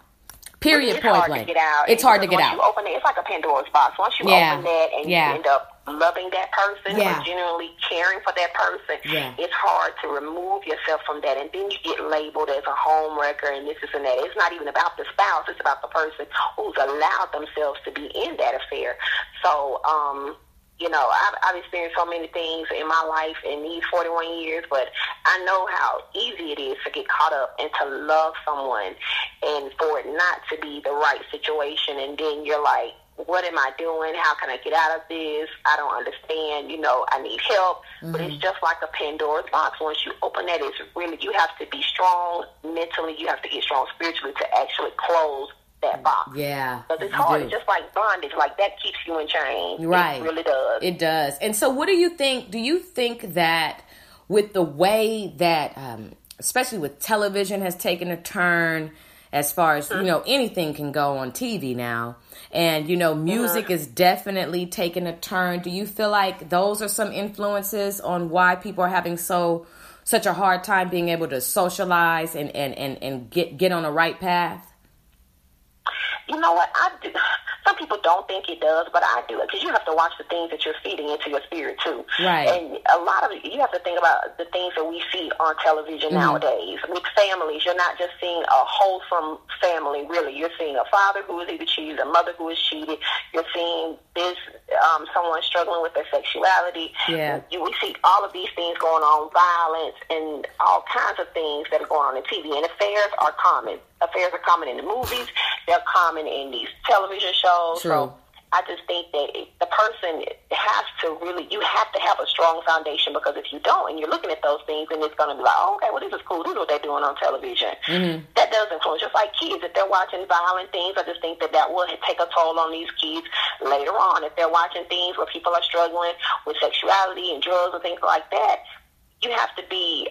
S1: Period.
S4: It's
S1: point
S4: hard
S1: blank.
S4: to get out.
S1: It's hard to get
S4: once
S1: out.
S4: You open it, it's like a Pandora's box. Once you
S1: Yeah.
S4: open that and
S1: Yeah.
S4: you end up loving that person
S1: Yeah.
S4: or genuinely caring for that person,
S1: Yeah.
S4: it's hard to remove yourself from that. And then you get labeled as a home wrecker and this, this, and that. It's not even about the spouse. It's about the person who's allowed themselves to be in that affair. So, um, you know, I've, I've experienced so many things in my life in these 41 years, but I know how easy it is to get caught up and to love someone and for it not to be the right situation. And then you're like, what am I doing? How can I get out of this? I don't understand. You know, I need help. But it's just like a Pandora's box. Once you open that, it's really, you have to be strong mentally. You have to get strong spiritually to actually close that box.
S1: Yeah,
S4: Because it's hard. It's just like bondage. Like that keeps you in chains.
S1: Right.
S4: It really does.
S1: It does. And so, what do you think? Do you think that with the way that, um, especially with television, has taken a turn, as far as you know anything can go on tv now and you know uh-huh. music is definitely taking a turn do you feel like those are some influences on why people are having so such a hard time being able to socialize and and and, and get get on the right path
S4: You know what? I do. Some people don't think it does, but I do because you have to watch the things that you're feeding into your spirit too.
S1: Right.
S4: And a lot of you have to think about the things that we see on television nowadays with families. You're not just seeing a wholesome family, really. You're seeing a father who is either cheated, a mother who is cheated. You're seeing this um, someone struggling with their sexuality.
S1: Yeah.
S4: You, we see all of these things going on, violence and all kinds of things that are going on in TV. And affairs are common. Affairs are common in the movies. They're common in these television shows.
S1: True.
S4: So I just think that the person has to really, you have to have a strong foundation because if you don't, and you're looking at those things, and it's going to be like, oh, okay, well, this is cool. This is what they're doing on television. Mm-hmm. That does influence. Just like kids, if they're watching violent things, I just think that that will take a toll on these kids later on. If they're watching things where people are struggling with sexuality and drugs and things like that, you have to be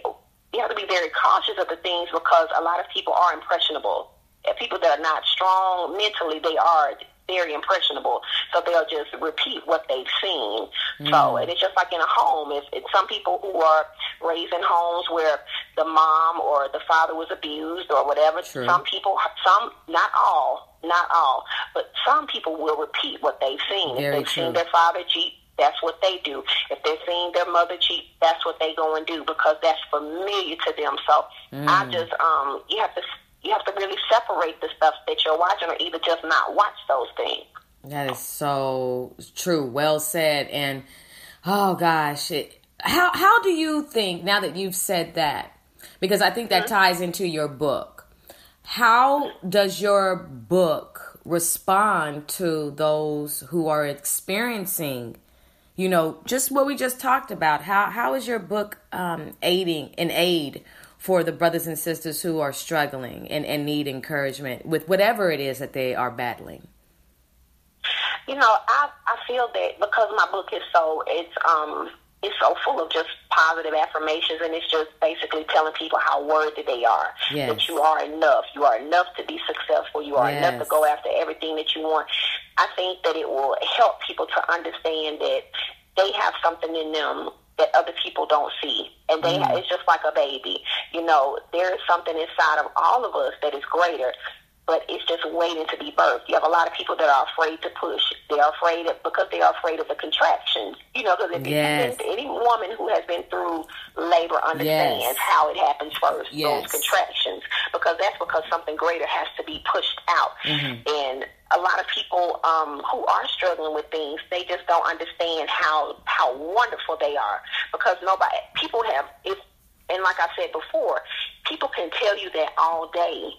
S4: you have to be very cautious of the things because a lot of people are impressionable. And people that are not strong mentally, they are very impressionable. So they'll just repeat what they've seen. So mm. and it's just like in a home. It's, it's some people who are raised in homes where the mom or the father was abused or whatever.
S1: True.
S4: Some people, some, not all, not all, but some people will repeat what they've seen.
S1: Very
S4: if they've
S1: true.
S4: seen their father cheat, that's what they do. If they're seeing their mother cheat, that's what they go and do because that's familiar to them. So
S1: Mm.
S4: I just um you have to you have to really separate the stuff that you're watching or either just not watch those things.
S1: That is so true. Well said. And oh gosh, it, how how do you think now that you've said that? Because I think that ties into your book. How does your book respond to those who are experiencing, you know, just what we just talked about? How how is your book um, aiding an aid for the brothers and sisters who are struggling and, and need encouragement with whatever it is that they are battling?
S4: You know, I I feel that because my book is so it's um it's so full of just positive affirmations and it's just basically telling people how worthy they are.
S1: Yes.
S4: That you are enough. You are enough to be successful. You are enough to go after everything that you want. I think that it will help people to understand that they have something in them that other people don't see. And they mm. it's just like a baby. You know, there is something inside of all of us that is greater but it's just waiting to be birthed. You have a lot of people that are afraid to push. They are afraid of, because they are afraid of the contractions. You know, because if
S1: Yes.
S4: any woman who has been through labor understands
S1: Yes.
S4: how it happens first,
S1: Yes.
S4: those contractions, because that's because something greater has to be pushed out.
S1: Mm-hmm.
S4: And a lot of people um, who are struggling with things, they just don't understand how how wonderful they are because nobody people have if and like I said before, people can tell you that all day.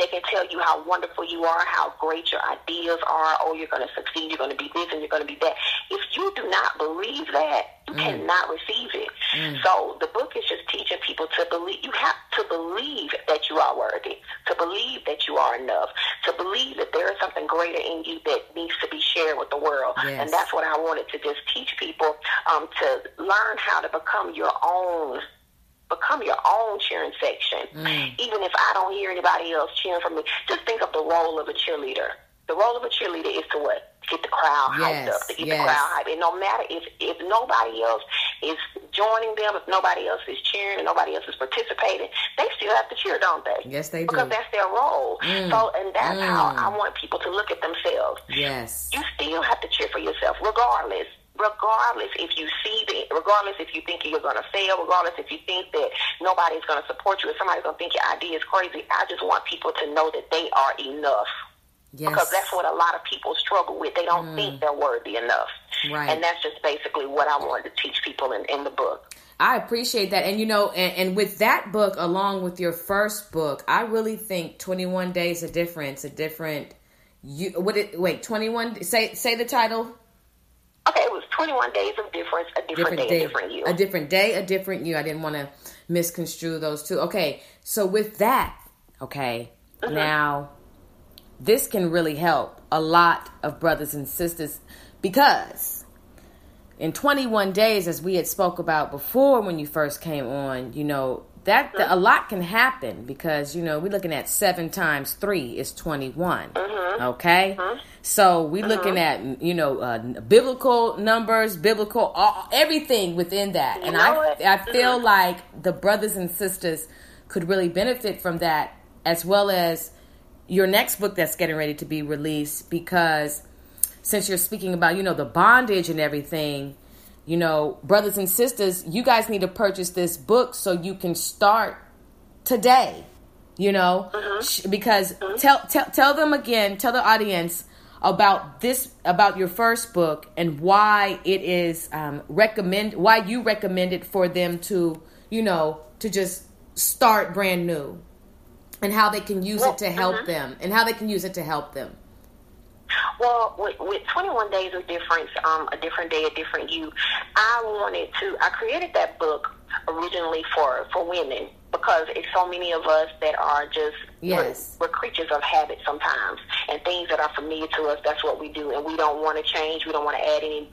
S4: They can tell you how wonderful you are, how great your ideas are. Oh, you're going to succeed. You're going to be this and you're going to be that. If you do not believe that, you cannot receive it. So the book is just teaching people to believe. You have to believe that you are worthy, to believe that you are enough, to believe that there is something greater in you that needs to be shared with the world.
S1: Yes.
S4: And that's what I wanted to just teach people um, to learn how to become your own become your own cheering section.
S1: Mm.
S4: Even if I don't hear anybody else cheering for me, just think of the role of a cheerleader. The role of a cheerleader is to what? Get the crowd hyped up, to get
S1: yes.
S4: the crowd hyped. And no matter if if nobody else is joining them, if nobody else is cheering, and nobody else is participating, they still have to cheer, don't they?
S1: Yes, they
S4: because
S1: do.
S4: Because that's their role. So, and that's how
S1: Mm.
S4: I want people to look at themselves
S1: Yes.
S4: you still have to cheer for yourself, regardless. Regardless if you see the, regardless if you think you're going to fail, regardless if you think that nobody's going to support you, if somebody's going to think your idea is crazy. I just want people to know that they are enough
S1: Yes.
S4: because that's what a lot of people struggle with. They don't think mm. they're worthy enough,
S1: Right.
S4: and that's just basically what I wanted to teach people in, in the book.
S1: I appreciate that. And you know, and, and with that book, along with your first book, I really think 21 Days a Difference, a different you what it wait, 21 say say the title.
S4: Okay, it was 21 days of difference, a different, day, a different you.
S1: A different day, a different you. I didn't want to misconstrue those two. Okay. So with that, okay.
S4: Mm-hmm.
S1: Now this can really help a lot of brothers and sisters because in 21 days as we had spoke about before when you first came on you know that a lot can happen because you know we're looking at seven times three is 21
S4: Mm-hmm.
S1: okay? So we're looking at you know uh, biblical numbers biblical all, everything within that. And
S4: know
S1: i
S4: it.
S1: i feel like the brothers and sisters could really benefit from that as well as your next book that's getting ready to be released because since you're speaking about you know the bondage and everything you know brothers and sisters you guys need to purchase this book so you can start today you know? Mm-hmm. Sh- because mm-hmm. tell, tell tell them again tell the audience about this about your first book and why it is um, recommend why you recommend it for them to you know to just start brand new and how they can use it to help mm-hmm. them and how they can use it to help them
S4: Well, with, with 21 Days of Difference, um, a different day, a different you, I wanted to. I created that book originally for for women because it's so many of us that are just
S1: Yes.
S4: we're, we're creatures of habit sometimes, and things that are familiar to us. That's what we do, and we don't want to change. We don't want to add any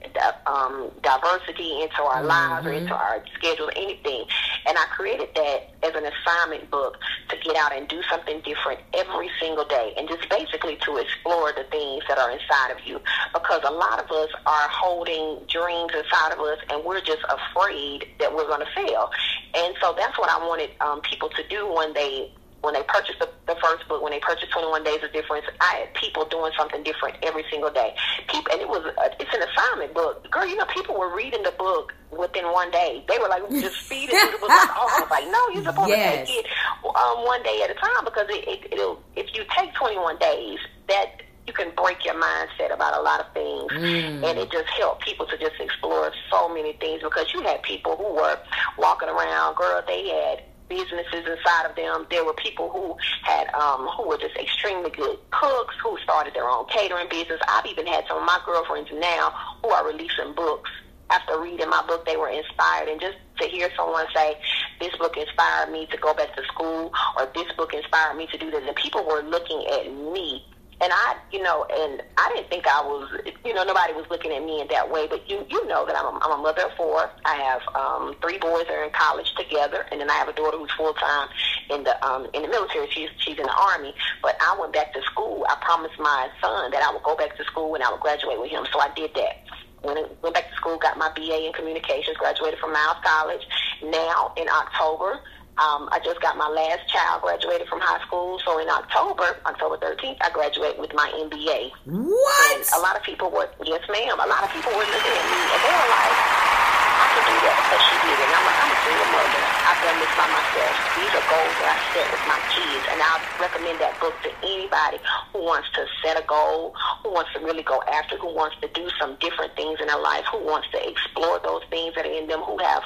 S4: um, diversity into our lives or into our schedule, anything. And I created that as an assignment book to get out and do something different every single day, and just basically to explore the things that are inside of you. Because a lot of us are holding dreams inside of us, and we're just afraid that we're going to fail. And so that's what I wanted um, Um, people to do when they when they purchased the, the first book, when they purchased 21 Days of Difference, I had people doing something different every single day. People, and it was a, it's an assignment book. Girl, you know, people were reading the book within one day. They were like just feeding through the book. Like, oh, I was like, no, you're supposed
S1: Yes.
S4: to take it um, one day at a time because it, it, it'll if you take 21 days, that you can break your mindset about a lot of things, mm. and it just helped people to just explore so many things because you had people who were walking around, girl, they had businesses inside of them. There were people who had um, who were just extremely good cooks who started their own catering business. I've even had some of my girlfriends now who are releasing books. After reading my book, they were inspired, and just to hear someone say, "This book inspired me to go back to school," or "This book inspired me to do this," and people were looking at me and I, you know, and I didn't think I was, you know, nobody was looking at me in that way. But you, you know that I'm a, I'm a mother of four. I have um, three boys that are in college together, and then I have a daughter who's full time in the um, in the military. She's she's in the army. But I went back to school. I promised my son that I would go back to school and I would graduate with him. So I did that. Went went back to school, got my BA in communications, graduated from Miles College. Now in October. Um, I just got my last child graduated from high school, so in October, October 13th, I graduate with my MBA.
S1: what
S4: And a lot of people were, yes, ma'am. A lot of people were looking at me and they were like, I can do that because she did. And I'm like, I'm a single mother. I've done this by myself. These are goals that I set with my kids. And I recommend that book to anybody who wants to set a goal, who wants to really go after, who wants to do some different things in their life, who wants to explore those things that are in them, who have,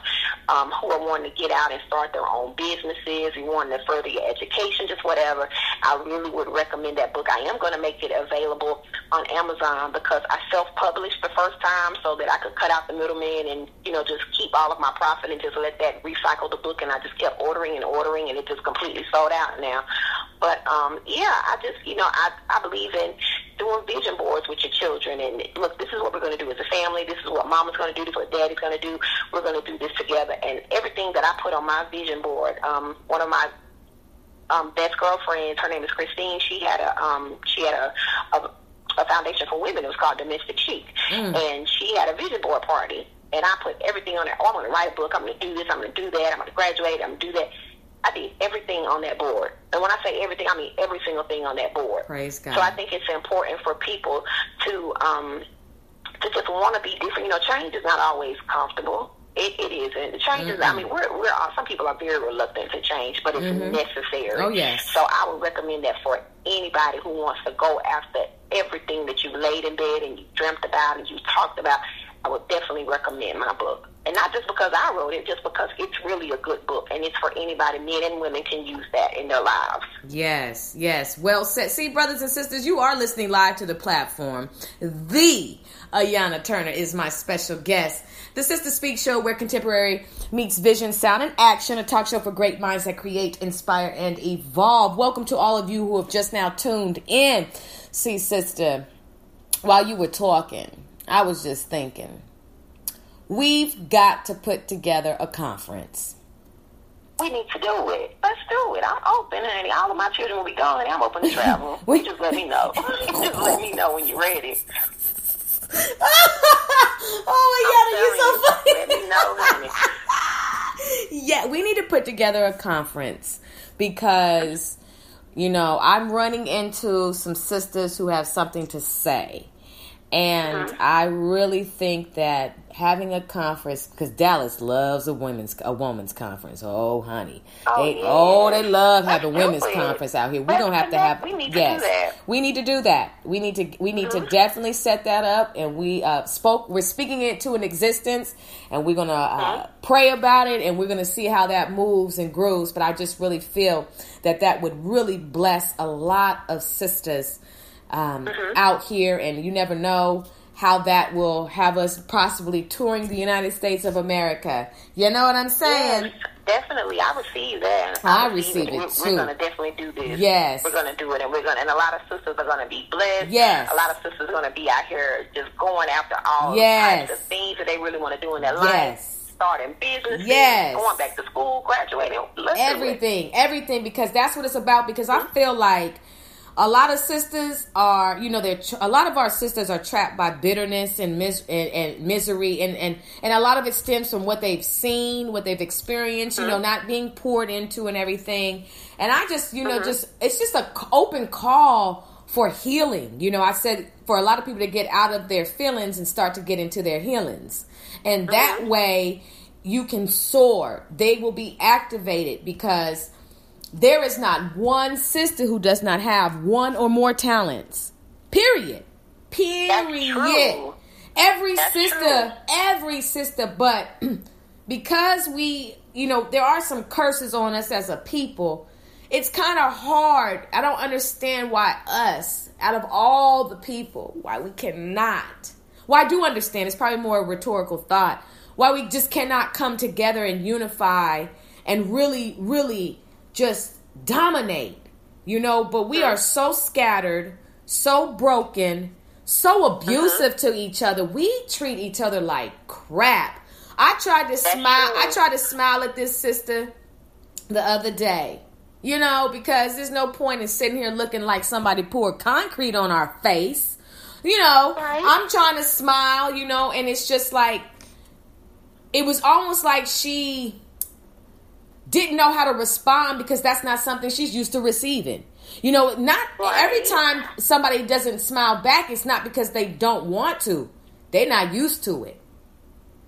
S4: um, who are wanting to get out and start their own businesses, and wanting to further your education, just whatever. I really would recommend that book. I am going to make it available on Amazon because I self-published the first time so that I could cut out the middleman and, you know, just keep all of my profit and just let that recycle the book. And I just kept ordering and ordering and it just completely sold out now. But, um, yeah, I just, you know, I, I believe in doing vision boards with your children. And look, this is what we're going to do as a family. This is what mama's going to do. This is what daddy's going to do. We're going to do this together. And everything that I put on my vision board, um, one of my um, best girlfriends, her name is Christine. She had a um, she had a, a a foundation for women. It was called Domestic Chic, and she had a vision board party. And I put everything on there. Oh, I'm going to write a book. I'm going to do this. I'm going to do that. I'm going to graduate. I'm going to do that. I did everything on that board. And when I say everything, I mean every single thing on that board.
S1: Praise God.
S4: So I think it's important for people to um, to just want to be different. You know, change is not always comfortable. It, it is, and the changes. I mean, we're we're all, some people are very reluctant to change, but it's necessary.
S1: Oh, yes.
S4: So I would recommend that for anybody who wants to go after everything that you've laid in bed and you dreamt about and you talked about. I would definitely recommend my book, and not just because I wrote it, just because it's really a good book, and it's for anybody. Men and women can use that in their lives.
S1: Yes, yes. Well said. See, brothers and sisters, you are listening live to the platform. The Ayana Turner is my special guest. The Sister Speak Show, where contemporary meets vision, sound, and action, a talk show for great minds that create, inspire, and evolve. Welcome to all of you who have just now tuned in. See, sister, while you were talking, I was just thinking, we've got to put together a conference.
S4: we need to do it. Let's do it. I'm open, honey. All of my children will be gone. And I'm open to travel. we just let me know. just let me know when you're ready.
S1: oh
S4: my God, are you so funny? Let me know, honey.
S1: yeah, we need to put together a conference because, you know, I'm running into some sisters who have something to say. And mm-hmm. I really think that having a conference because Dallas loves a women's a women's conference. Oh, honey,
S4: oh,
S1: they
S4: yeah.
S1: oh they love having women's conference out here.
S4: We
S1: don't have to have
S4: we need
S1: yes,
S4: to do that.
S1: we need to do that. We need to we need
S4: mm-hmm.
S1: to definitely set that up. And we uh, spoke. We're speaking it to an existence, and we're gonna uh, mm-hmm. pray about it, and we're gonna see how that moves and grows. But I just really feel that that would really bless a lot of sisters um, mm-hmm. out here, and you never know how that will have us possibly touring the United States of America. You know what I'm saying?
S4: Yes, definitely. I receive that.
S1: I, I receive, it,
S4: it we're,
S1: too.
S4: We're going to definitely do this.
S1: Yes.
S4: We're going to do it, and we're going. And a lot of sisters are going to be blessed.
S1: Yes.
S4: A lot of sisters are going to be out here just going after all
S1: yes.
S4: types of things that they really want to do in their life. yes. starting business,
S1: yes,
S4: going back to school, graduating,
S1: everything, everything, because that's what it's about. Because I feel like a lot of sisters are you know they're a lot of our sisters are trapped by bitterness and, mis- and, and, misery and, and and a lot of it stems from what they've seen what they've experienced you know mm-hmm. not being poured into and everything and i just you know mm-hmm. just it's just an open call for healing you know i said for a lot of people to get out of their feelings and start to get into their healings and that mm-hmm. way you can soar they will be activated because there is not one sister who does not have one or more talents. Period. Period. Every
S4: That's
S1: sister,
S4: true.
S1: every sister, but because we, you know, there are some curses on us as a people, it's kind of hard. I don't understand why us, out of all the people, why we cannot. Well, I do understand. It's probably more a rhetorical thought. Why we just cannot come together and unify and really, really just dominate, you know, but we are so scattered, so broken, so abusive uh-huh. to each other. We treat each other like crap. I tried to smile. I tried to smile at this sister the other day. You know, because there's no point in sitting here looking like somebody poured concrete on our face. You know, right. I'm trying to smile, you know, and it's just like it was almost like she didn't know how to respond because that's not something she's used to receiving. You know, not every time somebody doesn't smile back, it's not because they don't want to. They're not used to it.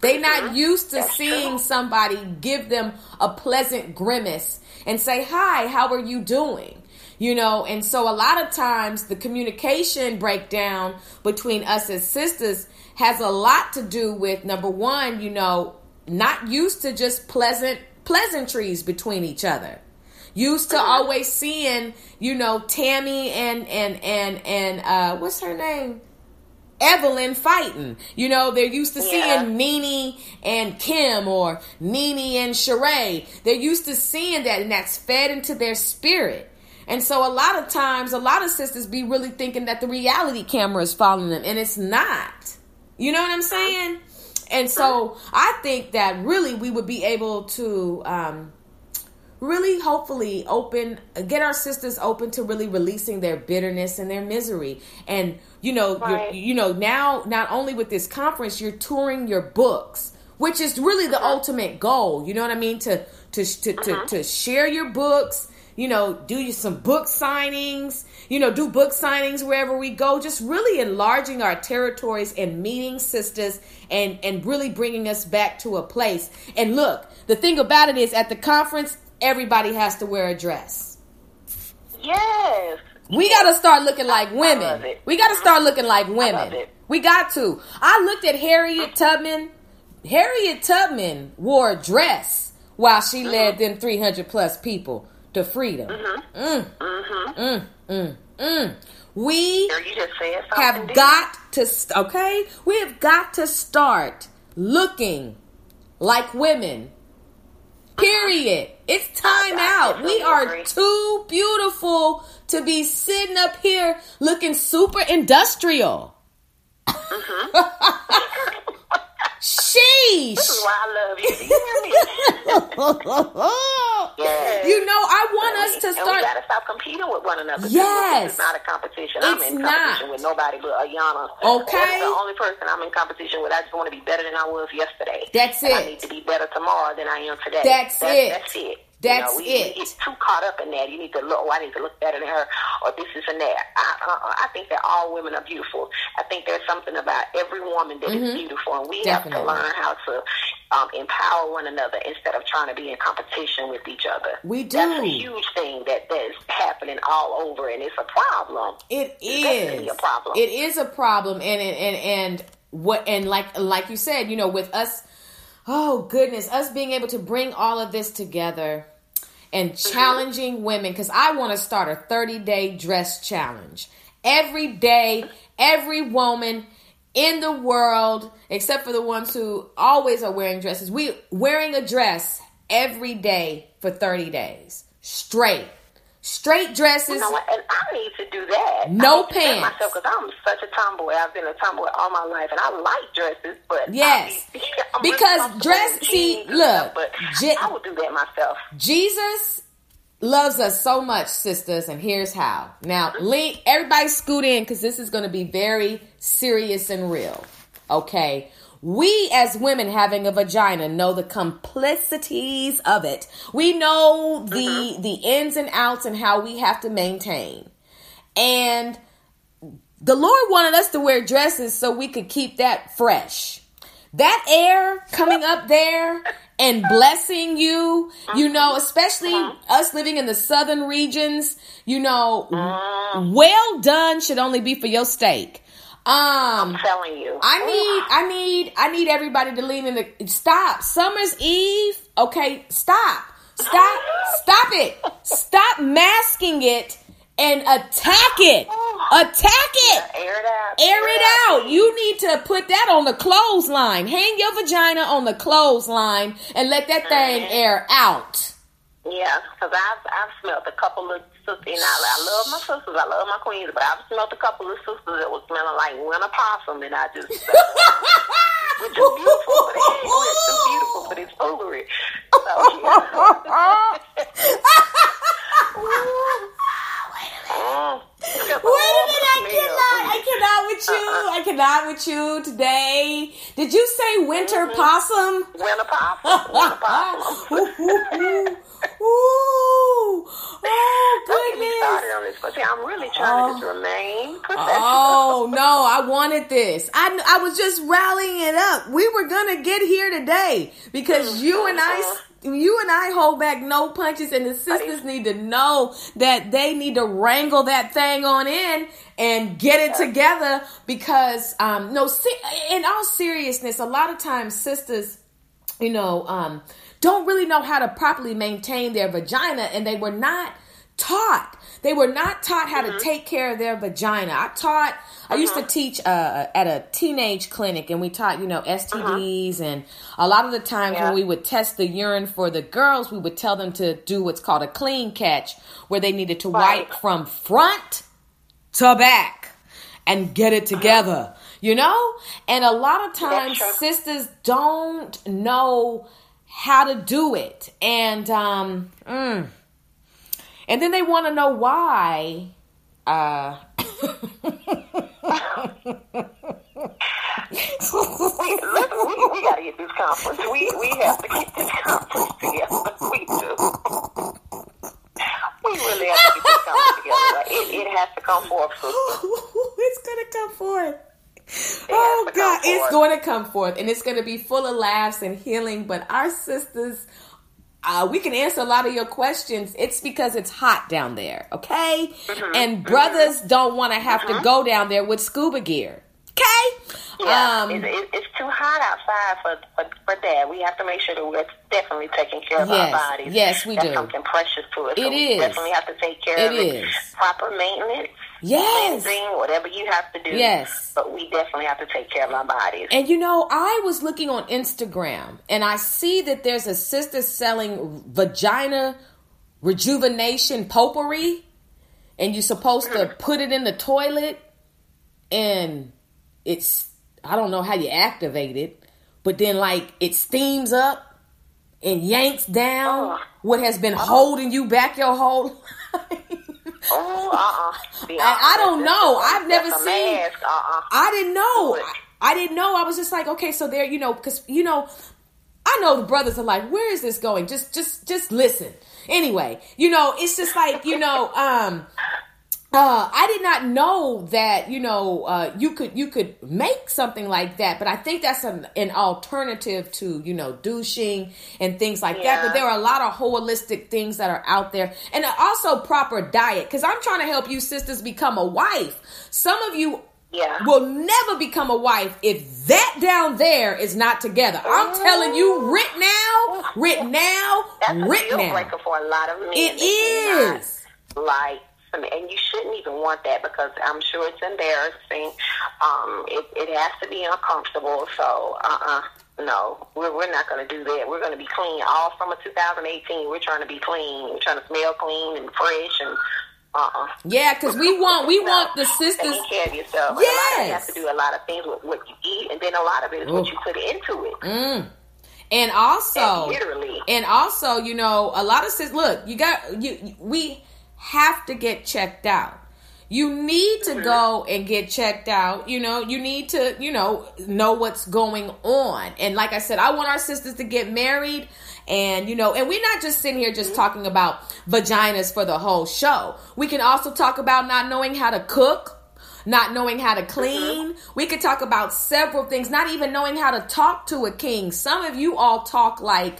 S1: They're not mm-hmm. used to that's seeing true. somebody give them a pleasant grimace and say, Hi, how are you doing? You know, and so a lot of times the communication breakdown between us as sisters has a lot to do with number one, you know, not used to just pleasant pleasantries between each other. Used to always seeing, you know, Tami and and and and uh what's her name? Evelyn fighting. You know, they're used to yeah. seeing Nene and Kim or Nene and Sheree. They're used to seeing that and that's fed into their spirit. And so a lot of times, a lot of sisters be really thinking that the reality camera is following them, and it's not. You know what I'm saying? And so I think that really we would be able to um, really hopefully open get our sisters open to really releasing their bitterness and their misery and you know right. you know now not only with this conference you're touring your books which is really the uh-huh. ultimate goal you know what i mean to to to, uh-huh. to, to share your books you know, do you some book signings, you know, do book signings wherever we go, just really enlarging our territories and meeting sisters and and really bringing us back to a place. And look, the thing about it is at the conference everybody has to wear a dress.
S4: Yes.
S1: We got to start looking like women. We got to start looking like women. We got to. I looked at Harriet Tubman. Harriet Tubman wore a dress while she mm-hmm. led them 300 plus people to freedom. Mm-hmm. Mm. Mm-hmm. Mm, mm, mm. We have got to, okay? We have got to start looking like women. Period. It's time out. We are too beautiful to be sitting up here looking super industrial. Mm-hmm. Sheesh.
S4: This is why I love you. You yes.
S1: You know, I want us to
S4: and we
S1: start.
S4: gotta stop competing with one another.
S1: Yes.
S4: It's not a competition. I'm
S1: It's
S4: in competition
S1: not.
S4: with nobody but Ayana.
S1: Okay.
S4: That's the only person I'm in competition with. I just want to be better than I was yesterday.
S1: That's
S4: And I need to be better tomorrow than I am today.
S1: That's it.
S4: That's it.
S1: That's
S4: you know, we,
S1: it.
S4: We get too caught up in that. You need to look. Oh, I need to look better than her, or this is and that. I, uh, I think that all women are beautiful. I think there's something about every woman that is beautiful, and we have
S1: Mm-hmm.
S4: To learn how to um, empower one another instead of trying to be in competition with each other.
S1: We
S4: That's a
S1: do.
S4: huge thing that that is happening all over, and it's a problem.
S1: It
S4: it's
S1: is
S4: a problem.
S1: It is a problem, and and and, and what and like like you said, you know, with us, oh goodness, us being able to bring all of this together and challenging women because I want to start a thirty day dress challenge every day, every woman in the world, except for the ones who always are wearing dresses, we wearing a dress every day for thirty days straight. Straight dresses.
S4: You know what? And I need to do that.
S1: No
S4: I need to
S1: pants.
S4: Myself, because I'm such a tomboy. I've been a tomboy all my life, and I like dresses, but
S1: Yes.
S4: I be- I'm really
S1: Because dress- see, look,
S4: but
S1: Je-
S4: I would do that myself.
S1: Jesus loves us so much, sisters, and here's how. Now, lean, everybody scoot in because this is going to be very serious and real. Okay. We as women having a vagina know the complicities of it. We know the mm-hmm. the ins and outs and how we have to maintain. And the Lord wanted us to wear dresses so we could keep that fresh. That air coming up there and blessing you, you know, uh-huh. especially uh-huh. us living in the southern regions, you know, uh-huh. well done should only be for your steak. Um,
S4: I'm telling you.
S1: I need, I need, I need everybody to lean in the stop. Summer's Eve. Okay, stop, stop, stop it. Stop masking it and attack it. Attack it.
S4: air it out.
S1: Air it out. You need to put that on the clothesline. Hang your vagina on the clothesline and let that thing air out.
S4: Yeah, because I've I've smelled a couple of sisters. And I, I love my sisters. I love my queens, but I've smelled a couple of sisters that was smelling like winter possum, and I just. Which is beautiful, but it ain't it's too beautiful, but it's foolery. So, yeah.
S1: Wait a minute, I cannot, I cannot with you. I cannot with you today. Did you say winter mm-hmm. possum?
S4: Winter possum. Winter possum.
S1: Ooh, ooh, oh
S4: Don't get me started
S1: goodness.
S4: on this, see, I'm really trying to just oh. remain oh, professional.
S1: Oh no, I wanted this. I I was just rallying it up. We were gonna get here today because you and I. Mm-hmm. You and I hold back no punches, and the sisters need to know that they need to wrangle that thing on in and get it together. Because, um, no, in all seriousness, a lot of times sisters, you know, um, don't really know how to properly maintain their vagina, and they were not taught. They were not taught how to take care of their vagina. I taught. I used to teach uh, at a teenage clinic, and we taught, you know, STDs, and a lot of the times
S4: Yeah.
S1: when we would test the urine for the girls, we would tell them to do what's called a clean catch, where they needed to
S4: Right.
S1: wipe from front to back and get it together, you know? And a lot of times sisters don't know how to do it. And um mm. And then they want to know why uh
S4: we, listen, we, we got to get this conference. We we have to get this conference together. We do. We really have to get this conference together. It, it has to come forth,
S1: it's gonna come forth.
S4: has
S1: Oh
S4: to
S1: God, it's going to come forth, and it's going to be full of laughs and healing. But our sisters, uh, we can answer a lot of your questions. It's because it's hot down there, okay?
S4: Mm-hmm.
S1: And brothers don't want to have to go down there with scuba gear, okay?
S4: Yeah,
S1: Um,
S4: it, it, it's too hot outside for, for for that. We have to make sure that we're definitely taking care of
S1: Yes,
S4: our bodies.
S1: yes, we
S4: That's
S1: do.
S4: something precious to us.
S1: It
S4: so we definitely have to take care
S1: It
S4: of it.
S1: is.
S4: Proper maintenance,
S1: Yes.
S4: cleansing, whatever you have to do.
S1: Yes.
S4: But we definitely have to take care of our bodies.
S1: And you know, I was looking on Instagram and I see that there's a sister selling vagina rejuvenation potpourri, and you're supposed to mm-hmm. put it in the toilet, and it's I don't know how you activate it, but then like it steams up and yanks down
S4: Oh.
S1: what has been holding you back your whole life.
S4: Oh, uh-uh.
S1: I- I don't know. I've never seen-
S4: Uh-uh.
S1: I didn't know. I, I didn't know. I was just like, okay, so there, you know, because you know, I know the brothers are like, where is this going? Just, just, just listen. Anyway, you know, it's just like, you know, um, uh, I did not know that you know uh, you could you could make something like that, but I think that's an, an alternative to you know douching and things like that. But there are a lot of holistic things that are out there, and also proper diet. Because I'm trying to help you sisters become a wife. Some of you
S4: Yeah.
S1: will never become a wife if that down there is not together. I'm telling you, now, writ now,
S4: That's a deal
S1: now.
S4: breaker for a lot of men.
S1: It
S4: not. Like, And you shouldn't even want that because I'm sure it's embarrassing. Um, it, it has to be uncomfortable. So, uh-uh. No, we're, we're not going to do that. We're going to be clean. All summer 2018, we're trying to be clean. We're trying to smell clean and fresh and uh-uh.
S1: Yeah, because we want we want the sisters.
S4: Taking care of yourself. And A lot of it
S1: Yes.
S4: to do a lot of things with what you eat, and then a lot of it is what you put into it.
S1: Mm. And also,
S4: And literally.
S1: and also, you know, a lot of sisters. Look, you got you. We have to get checked out. You need to go and get checked out. You know, you need to, you know, know what's going on. And like I said, I want our sisters to get married. And, you know, and we're not just sitting here just mm-hmm. talking about vaginas for the whole show. We can also talk about not knowing how to cook, not knowing how to clean. We could talk about several things, not even knowing how to talk to a king. Some of you all talk like,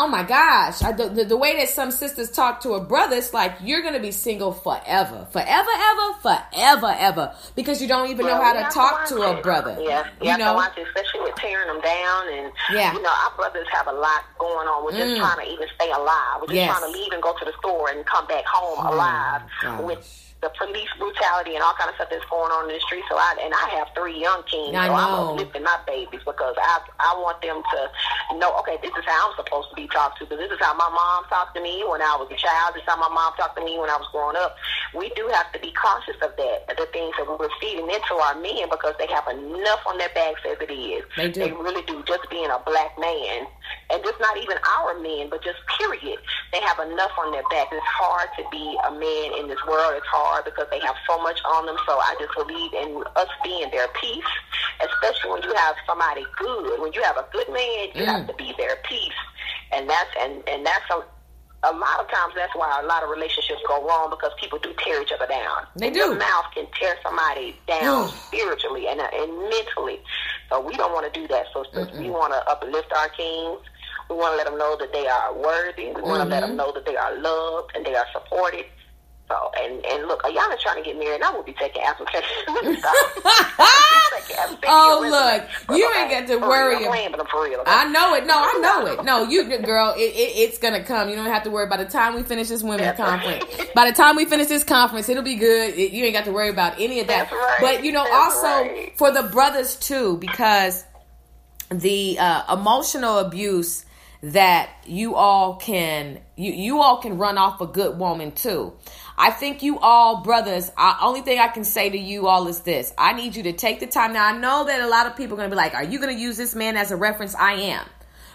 S1: oh my gosh, I, the, the, the way that some sisters talk to a brother, it's like you're going to be single forever. Forever, ever, forever, ever. Because you don't even know how to talk
S4: watch
S1: to a brother.
S4: Yeah, you,
S1: You know?
S4: to watch it, especially with tearing them down, and
S1: Yeah.
S4: you know our brothers have a lot going on. We're just
S1: Mm.
S4: trying to even stay alive. We're just
S1: Yes.
S4: trying to leave and go to the store and come back home
S1: Oh,
S4: alive
S1: gosh.
S4: with the police brutality and all kind of stuff that's going on in the street. So I and I have three young kids,
S1: I
S4: so I'm
S1: know.
S4: uplifting my babies because I I want them to know. Okay, this is how I'm supposed to be talked to. Because this is how my mom talked to me when I was a child. This is how my mom talked to me when I was growing up. We do have to be cautious of that. The things that we're feeding into our men because they have enough on their backs as it is.
S1: They do.
S4: They really do. Just being a black man, and just not even our men, but just period. They have enough on their back. It's hard to be a man in this world. It's hard because they have so much on them. So I just believe in us being their peace, especially when you have somebody good. When you have a good man, you have to be their peace, and that's and and that's a. A lot of times, that's why a lot of relationships go wrong because people do tear each other down.
S1: They
S4: And
S1: do.
S4: Your mouth can tear somebody down spiritually and, uh, and mentally. So we don't want to do that, sisters. We want to uplift our kings. We want to let them know that they are worthy. We want to let them know that they are loved and they are supported. So, and, and look, Ayana's trying to get married, and I will be taking applications.
S1: Oh, look, you ain't got to worry
S4: Real, playing, real. okay?
S1: I know it. No, I know it. No, you girl, it, it, it's gonna come. You don't have to worry. By the time we finish this women's
S4: That's right.
S1: conference, by the time we finish this conference, it'll be good. It- you ain't got to worry about any of that.
S4: Right.
S1: But you know,
S4: That's
S1: also
S4: right.
S1: for the brothers too, because the uh, emotional abuse that you all can you you all can run off a good woman too. I think you all brothers. I, only thing I can say to you all is this: I need you to take the time. Now I know that a lot of people are going to be like, "Are you going to use this man as a reference?" I am.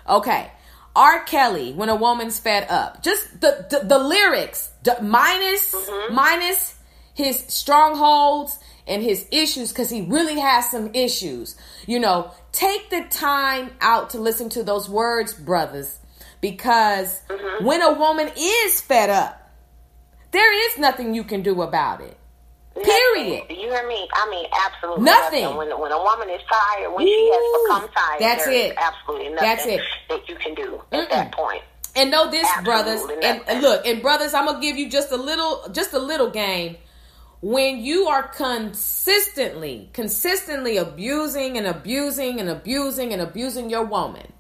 S1: Okay. R. Kelly, when a woman's fed up, just the the, the lyrics the, minus mm-hmm. minus his strongholds and his issues because he really has some issues. You know, take the time out to listen to those words, brothers, because mm-hmm. when a woman is fed up, there is nothing you can do about it. Period.
S4: You hear me? I mean, absolutely
S1: Nothing.
S4: When when a woman is tired, when she has become tired,
S1: that's
S4: there is
S1: it.
S4: absolutely nothing
S1: That's it.
S4: that you can do at that point.
S1: And know this,
S4: Absolutely
S1: brothers,
S4: nothing.
S1: and look, and brothers, I'm gonna give you just a little, just a little game. When you are consistently, consistently abusing and abusing and abusing and abusing your woman,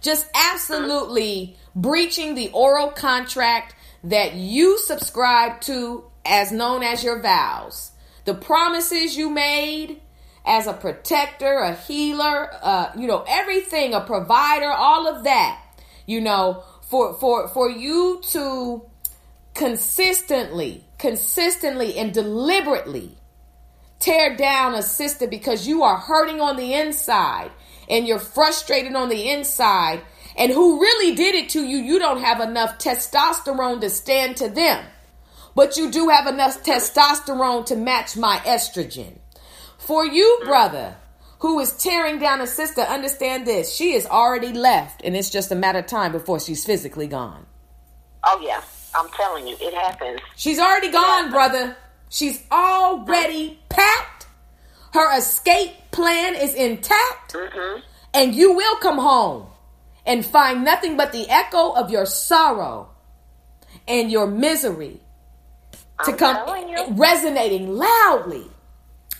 S1: just mm-hmm. absolutely breaching the oral contract that you subscribe to as known as your vows, the promises you made as a protector, a healer, uh, you know, everything, a provider, all of that, you know, for for for you to consistently, consistently and deliberately tear down a sister because you are hurting on the inside and you're frustrated on the inside and who really did it to you, you don't have enough testosterone to stand to them. But you do have enough testosterone to match my estrogen. For you, brother, who is tearing down a sister, understand this. She is already left, and it's just a matter of time before she's physically gone.
S4: Oh, yeah. I'm telling you, it happens.
S1: She's already gone, brother. She's already packed. Her escape plan is intact.
S4: Mm-hmm.
S1: And you will come home and find nothing but the echo of your sorrow and your misery to
S4: I'm
S1: come resonating loudly.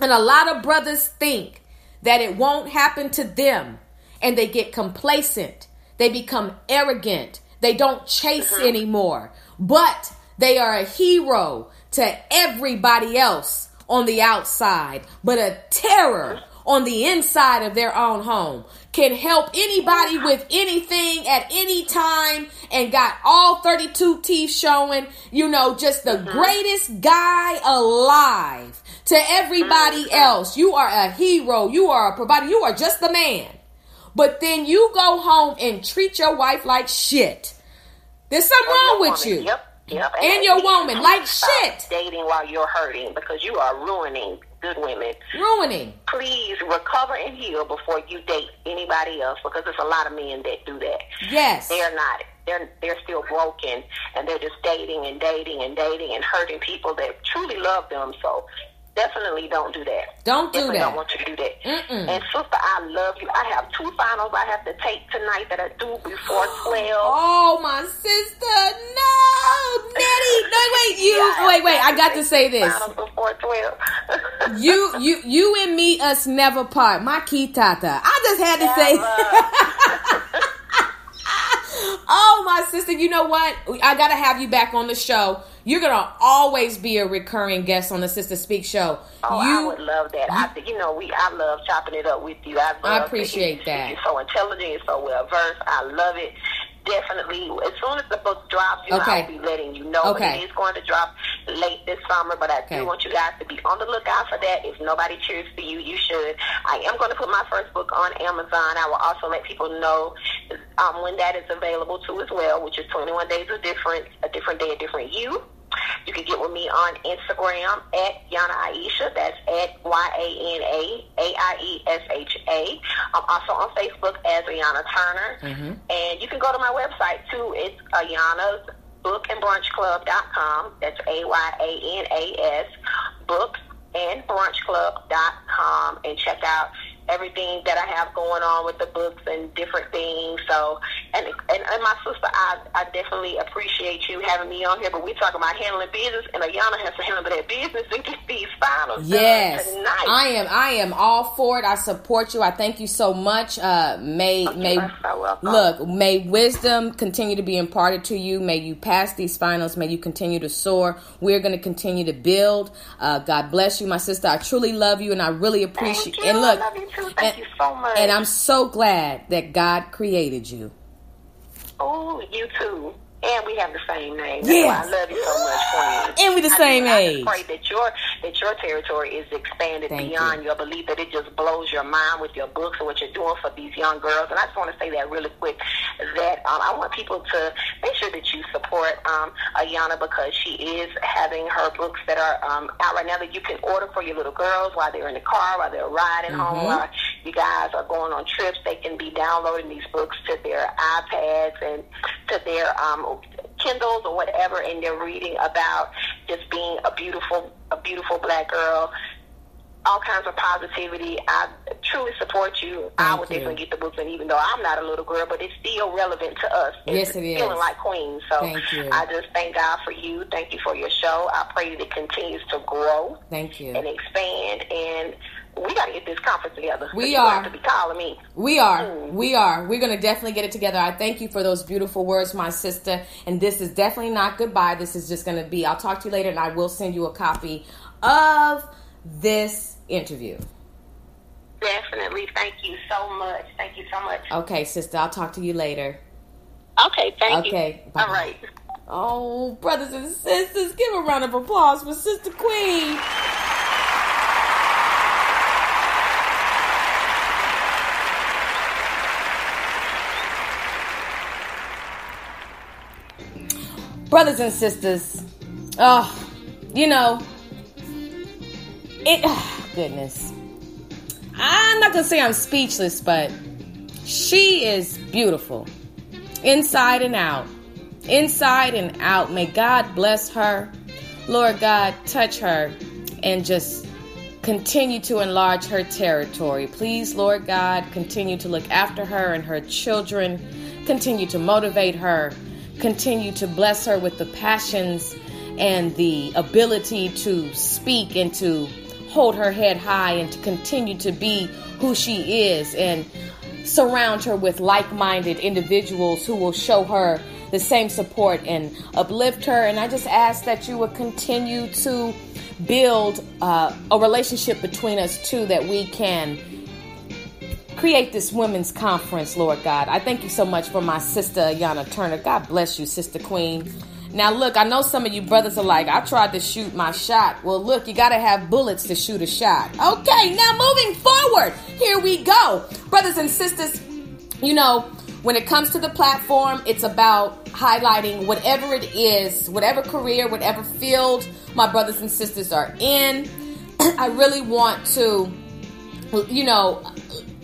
S1: And a lot of brothers think that it won't happen to them and they get complacent. They become arrogant. They don't chase
S4: Mm-hmm.
S1: anymore. But they are a hero to everybody else on the outside, but a terror on the inside of their own home. Can help anybody with anything at any time and got all 32 teeth showing. You know, just the mm-hmm. greatest guy alive to everybody mm-hmm. else. You are a hero. You are a provider. You are just the man. But then you go home and treat your wife like shit. There's something wrong with
S4: woman.
S1: you.
S4: Yep. Yep.
S1: And your woman, like shit.
S4: Dating while you're hurting because you are ruining good women.
S1: Ruining.
S4: Please recover and heal before you date anybody else because there's a lot of men that do that.
S1: Yes.
S4: They're not. They're they're still broken and they're just dating and dating and dating and hurting people that truly love them. So definitely don't do that.
S1: Don't do
S4: definitely
S1: that.
S4: don't want you to do that.
S1: Mm-mm.
S4: And sister, I love you. I have two finals I have to take tonight that are due before twelve.
S1: Oh my sister, no, Nettie, no wait, you wait, wait. I got to say this.
S4: Finals before twelve.
S1: You, you, you and me, us never part. My key tata. I just had to say. oh my sister, you know what? I gotta have you back on the show. You're gonna always be a recurring guest on the Sister Speak show.
S4: Oh,
S1: you,
S4: I would love that. I think you know we. I love chopping it up with you. I, love
S1: I appreciate
S4: it.
S1: that.
S4: You're so intelligent. You're so well versed. I love it. Definitely. As soon as the book drops, you
S1: okay.
S4: I'll be letting you know.
S1: Okay.
S4: It is going to drop late this summer. But I
S1: Okay.
S4: do want you guys to be on the lookout for that. If nobody cheers for you, you should. I am going to put my first book on Amazon. I will also let people know um, when that is available too as well, which is 21 Days of Difference, a different day, a different you. You can get with me on Instagram at Yana Aiesha. That's at Y A N A A I E S H A. I'm also on Facebook as Ayana Turner. Mm-hmm. And you can go to my website too. It's Ayana's Book and Brunch Club.com. That's A Y A N A S Book and Brunch Club.com and check out everything that I have going on with the books and different things. So, and and, and my sister, I, I definitely appreciate you having me on here. But we're talking about handling business, and Ayana has to handle that business and get these finals
S1: Yes,
S4: tonight.
S1: I am. I am all for it. I support you. I thank you so much. Uh, may may
S4: so
S1: look. May wisdom continue to be imparted to you. May you pass these finals. May you continue to soar. We're going to continue to build. Uh, God bless you, my sister. I truly love you, and I really appreciate.
S4: you.
S1: And look,
S4: I love you too. Thank
S1: and,
S4: you so much.
S1: And I'm so glad that God created you.
S4: Oh, you too. And we have the same name. Why I love you so much, Queen.
S1: And we the
S4: I
S1: same
S4: I
S1: age.
S4: just pray that your that your territory is expanded
S1: Thank
S4: beyond
S1: you.
S4: your belief. That it just blows your mind with your books and what you're doing for these young girls. And I just want to say that really quick. That um, I want people to make sure that you support um, Ayana because she is having her books that are um, out right now that you can order for your little girls while they're in the car, while they're riding home,
S1: Mm-hmm.
S4: while you guys are going on trips. They can be downloading these books to their iPads and to their um, Kindles or whatever, and they're reading about just being a beautiful, a beautiful black girl. All kinds of positivity. I truly support you. I would
S1: you.
S4: definitely get the books, and even though I'm not a little girl, but it's still relevant to us.
S1: Yes,
S4: It's
S1: it is.
S4: Feeling like queens. So
S1: Thank.
S4: I just thank God for you. Thank you for your show. I pray that it continues to grow
S1: Thank you.
S4: and expand. And we got to get this conference together.
S1: We
S4: You
S1: are.
S4: have to be calling me.
S1: We are. We are. We're going to definitely get it together. I thank you for those beautiful words, my sister. And this is definitely not goodbye. This is just going to be, I'll talk to you later and I will send you a copy of this interview.
S4: Definitely. Thank you so much. Thank you so much.
S1: Okay, sister, I'll talk to you later.
S4: Okay. Thank
S1: Okay,
S4: you.
S1: Okay.
S4: All right.
S1: Oh, brothers and sisters, give a round of applause for Sister Queen. Brothers and sisters, oh, you know, it, oh, goodness. I'm not gonna say I'm speechless, but she is beautiful inside and out. Inside and out. May God bless her. Lord God, touch her and just continue to enlarge her territory. Please, Lord God, continue to look after her and her children. Continue to motivate her. Continue to bless her with the passions and the ability to speak and to hold her head high and to continue to be who she is and surround her with like minded individuals who will show her the same support and uplift her. And I just ask that you would continue to build uh, a relationship between us too that we can create this women's conference, Lord God. I thank you so much for my sister, Yana Turner. God bless you, Sister Queen. Now, look, I know some of you brothers are like, I tried to shoot my shot. Well, look, you got to have bullets to shoot a shot. Okay, now moving forward, here we go. Brothers and sisters, you know, when it comes to the platform, it's about highlighting whatever it is, whatever career, whatever field my brothers and sisters are in. I really want to, you know,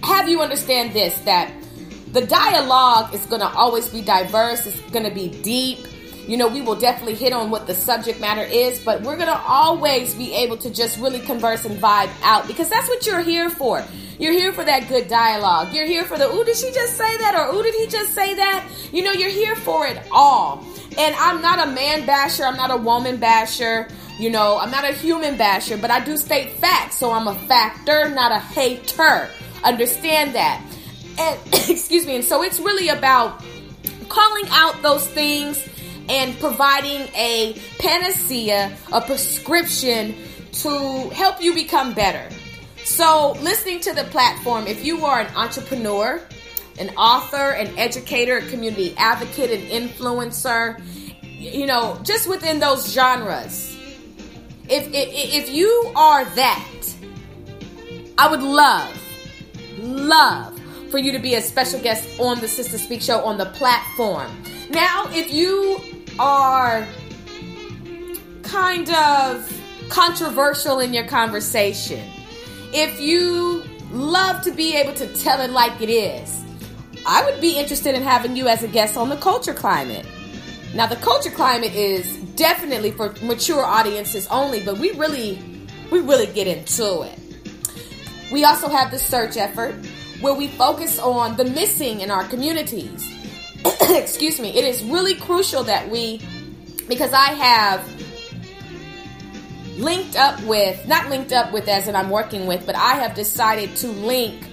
S1: have you understand this that the dialogue is going to always be diverse, it's going to be deep you know, we will definitely hit on what the subject matter is, but we're going to always be able to just really converse and vibe out because that's what you're here for. You're here for that good dialogue. You're here for the, ooh, did she just say that? Or, ooh, did he just say that? You know, you're here for it all. And I'm not a man basher. I'm not a woman basher. You know, I'm not a human basher, but I do state facts. So I'm a factor, not a hater. Understand that. And, excuse me. And so it's really about calling out those things and providing a panacea, a prescription to help you become better. So, listening to the platform, if you are an entrepreneur, an author, an educator, a community advocate, an influencer, you know, just within those genres, if, if, if you are that, I would love, love for you to be a special guest on the Sister Speak Show on the platform. Now, if you are kind of controversial in your conversation, if you love to be able to tell it like it is, I would be interested in having you as a guest on the culture climate. Now, the culture climate is definitely for mature audiences only, but we really, we really get into it. We also have the search effort where we focus on the missing in our communities. excuse me, it is really crucial that we, because I have linked up with, not linked up with as in I'm working with, but I have decided to link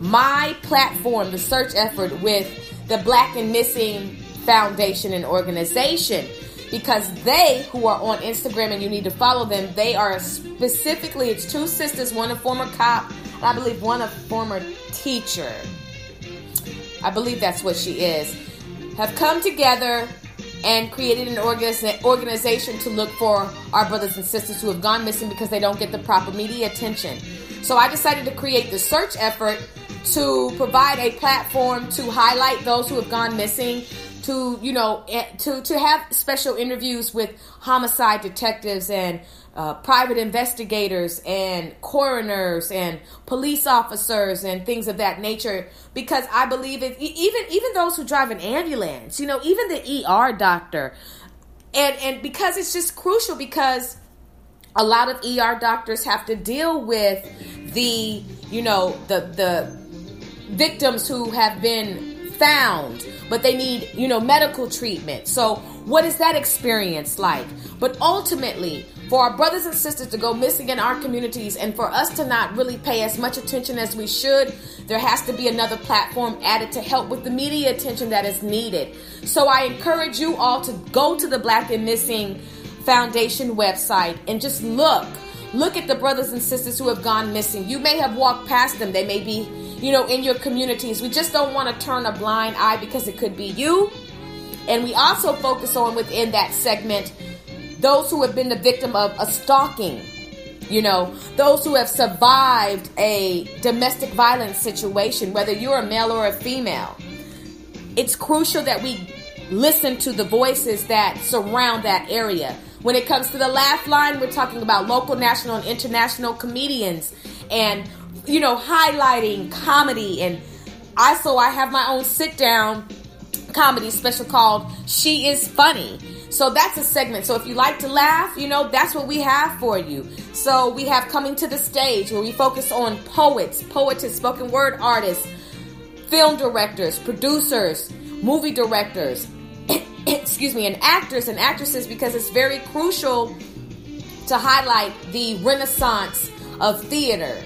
S1: my platform, the search effort, with the Black and Missing Foundation and organization because they who are on Instagram and you need to follow them, they are specifically it's two sisters, one a former cop, and I believe one a former teacher. I believe that's what she is, have come together and created an organization to look for our brothers and sisters who have gone missing because they don't get the proper media attention. So I decided to create the search effort to provide a platform to highlight those who have gone missing to you know eh, to to have special interviews with homicide detectives and uh, private investigators and coroners and police officers and things of that nature. Because I believe it even even those who drive an ambulance you know even the ER doctor. And and because it's just crucial because a lot of ER doctors have to deal with the you know the the victims who have been found but they need you know medical treatment so what is that experience like but ultimately for our brothers and sisters to go missing in our communities and for us to not really pay as much attention as we should, there has to be another platform added to help with the media attention that is needed. So I encourage you all to go to the Black and Missing Foundation website and just look. Look at the brothers and sisters who have gone missing. You may have walked past them. They may be, you know, in your communities. We just don't want to turn a blind eye because it could be you. And we also focus on within that segment those who have been the victim of a stalking, you know, those who have survived a domestic violence situation, whether you're a male or a female. It's crucial that we listen to the voices that surround that area. When it comes to the laugh line, we're talking about local, national, and international comedians and, you know, highlighting comedy. And I, so I have my own sit down comedy special called She is Funny. So that's a segment. So if you like to laugh, you know, that's what we have for you. So we have Coming to the Stage where we focus on poets, poetess, spoken word artists, film directors, producers, movie directors, excuse me, an actress and actresses because it's very crucial to highlight the renaissance of theater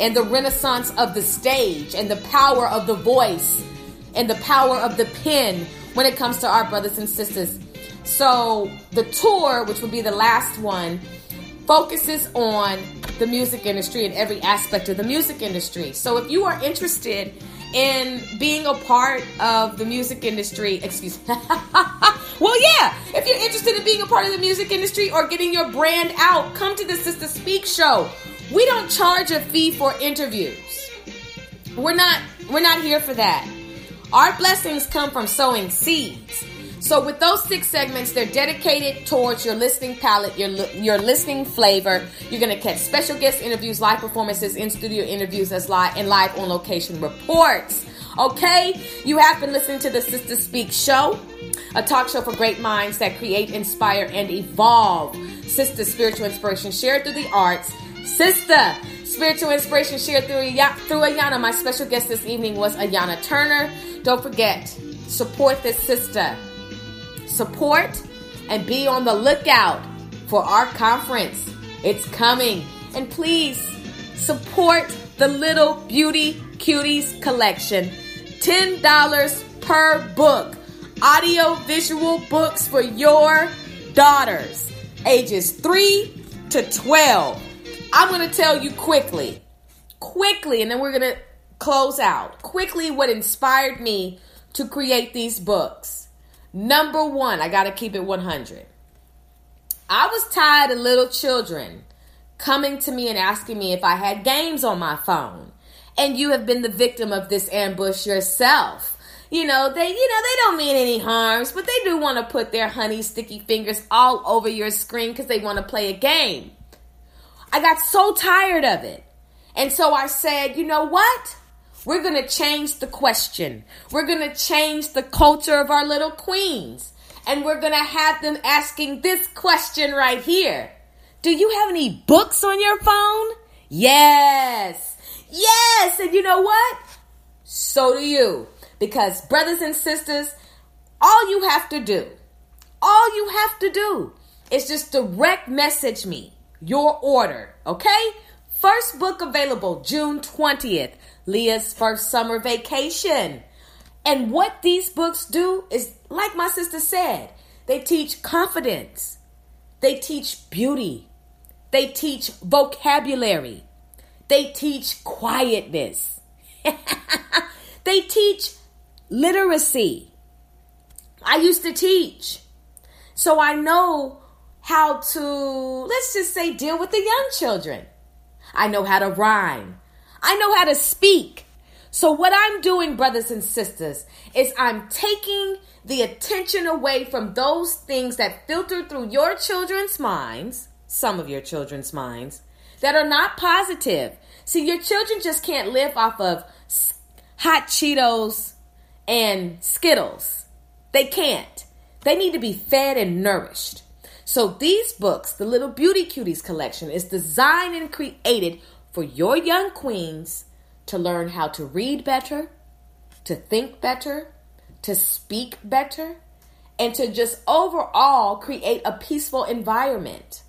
S1: and the renaissance of the stage and the power of the voice and the power of the pen when it comes to our brothers and sisters. So, the tour, which will be the last one, focuses on the music industry and every aspect of the music industry. So, if you are interested in being a part of the music industry, excuse me. well, yeah, if you're interested in being a part of the music industry or getting your brand out, come to the Sister Speak show. We don't charge a fee for interviews. We're not we're not here for that. Our blessings come from sowing seeds. So with those six segments, they're dedicated towards your listening palette, your your listening flavor. You're gonna catch special guest interviews, live performances, in studio interviews as live and live on location reports. Okay, you have been listening to the Sister Speak Show, a talk show for great minds that create, inspire, and evolve. Sister spiritual inspiration shared through the arts. Sister spiritual inspiration shared through through Ayana. My special guest this evening was Ayana Turner. Don't forget, support this sister support, and be on the lookout for our conference. It's coming. And please support the Little Beauty Cuties collection. $10 per book. Audio visual books for your daughters, ages 3 to 12. I'm going to tell you quickly, quickly, and then we're going to close out. Quickly, what inspired me to create these books. Number one, I got to keep it 100. I was tired of little children coming to me and asking me if I had games on my phone. And you have been the victim of this ambush yourself. You know, they you know, they don't mean any harms, but they do want to put their honey sticky fingers all over your screen cuz they want to play a game. I got so tired of it. And so I said, "You know what? We're going to change the question. We're going to change the culture of our little queens. And we're going to have them asking this question right here. Do you have any books on your phone? Yes. Yes. And you know what? So do you. Because, brothers and sisters, all you have to do, all you have to do is just direct message me your order, okay? First book available June 20th. Leah's first summer vacation. And what these books do is, like my sister said, they teach confidence, they teach beauty, they teach vocabulary, they teach quietness, they teach literacy. I used to teach. So I know how to, let's just say, deal with the young children. I know how to rhyme. I know how to speak. So, what I'm doing, brothers and sisters, is I'm taking the attention away from those things that filter through your children's minds, some of your children's minds, that are not positive. See, your children just can't live off of hot Cheetos and Skittles. They can't. They need to be fed and nourished. So, these books, the Little Beauty Cuties collection, is designed and created for your young queens to learn how to read better, to think better, to speak better, and to just overall create a peaceful environment.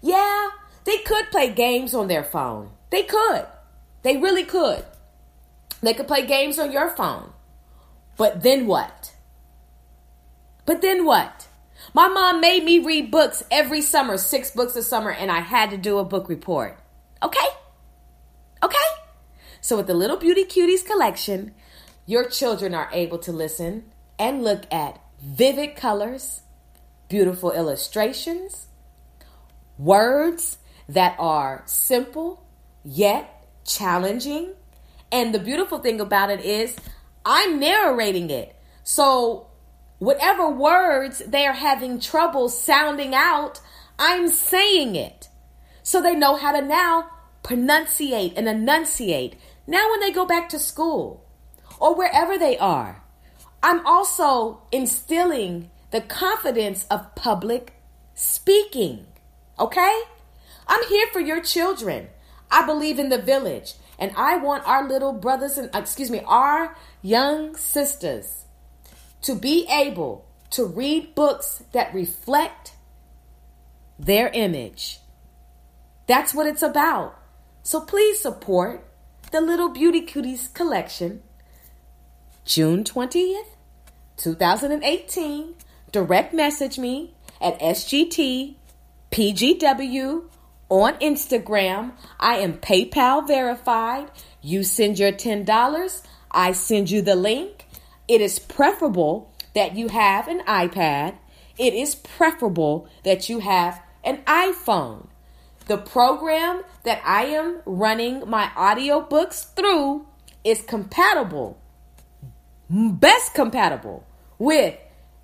S1: Yeah, they could play games on their phone. They could. They really could. They could play games on your phone. But then what? But then what? My mom made me read books every summer, six books a summer, and I had to do a book report. Okay? Okay? So, with the Little Beauty Cuties collection, your children are able to listen and look at vivid colors, beautiful illustrations, words that are simple yet challenging. And the beautiful thing about it is, I'm narrating it. So whatever words they are having trouble sounding out, I'm saying it. So they know how to now pronunciate and enunciate. Now, when they go back to school or wherever they are, I'm also instilling the confidence of public speaking. Okay? I'm here for your children. I believe in the village. And I want our little brothers and, uh, excuse me, our young sisters to be able to read books that reflect their image. That's what it's about. So please support the Little Beauty Cuties collection. June 20th, 2018. Direct message me at SGTPGW on Instagram. I am PayPal verified. You send your $10, I send you the link. It is preferable that you have an iPad. It is preferable that you have an iPhone. The program that I am running my audiobooks through is compatible, best compatible with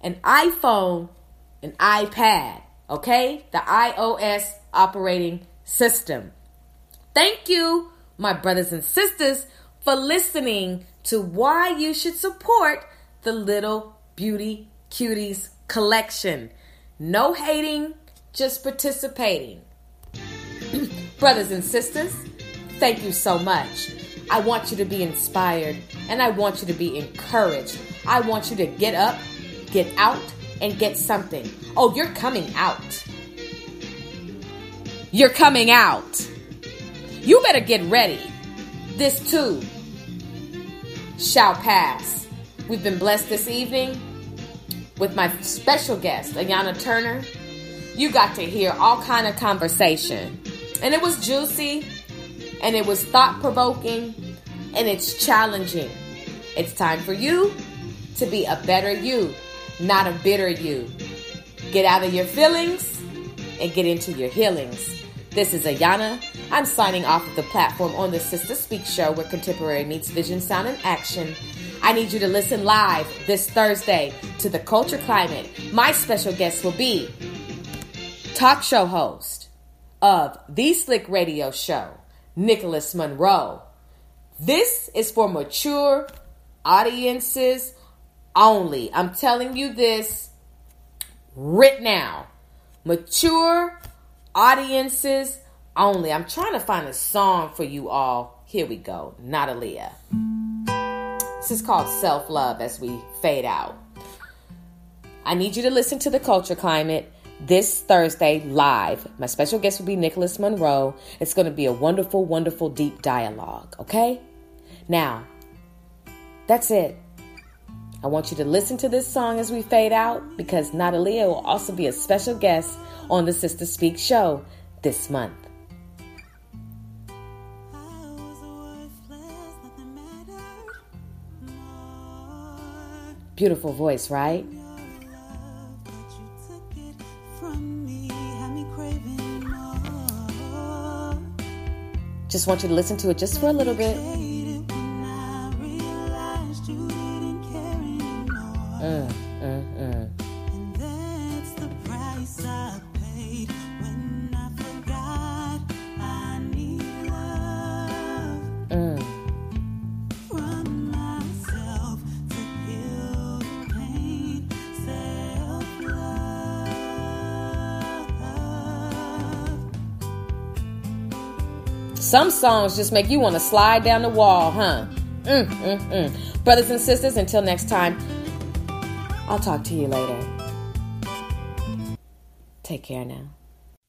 S1: an iPhone, an iPad, okay? The iOS operating system. Thank you, my brothers and sisters, for listening to why you should support the Little Beauty Cuties collection. No hating, just participating. brothers and sisters, thank you so much. I want you to be inspired and I want you to be encouraged. I want you to get up, get out, and get something. Oh, you're coming out. You're coming out. You better get ready. This too shall pass. We've been blessed this evening with my special guest, Ayana Turner. You got to hear all kind of conversation. And it was juicy and it was thought provoking and it's challenging. It's time for you to be a better you, not a bitter you. Get out of your feelings and get into your healings. This is Ayana. I'm signing off of the platform on the Sister Speak show where contemporary meets vision, sound, and action. I need you to listen live this Thursday to the Culture Climate. My special guest will be talk show host of The Slick Radio Show, Nicholas Monroe. This is for mature audiences only. I'm telling you this right now. Mature audiences only. I'm trying to find a song for you all. Here we go. Not Aaliyah. This is called Self Love as we fade out. I need you to listen to the culture climate this Thursday live. My special guest will be Nicholas Monroe. It's going to be a wonderful, wonderful, deep dialogue, okay? Now, that's it. I want you to listen to this song as we fade out because Natalia will also be a special guest on the Sister Speak show this month. Beautiful voice, right? Just want you to listen to it just for a little bit. Mm. Some songs just make you want to slide down the wall, huh? Mm, mm, mm. Brothers and sisters, until next time, I'll talk to you later. Take care now.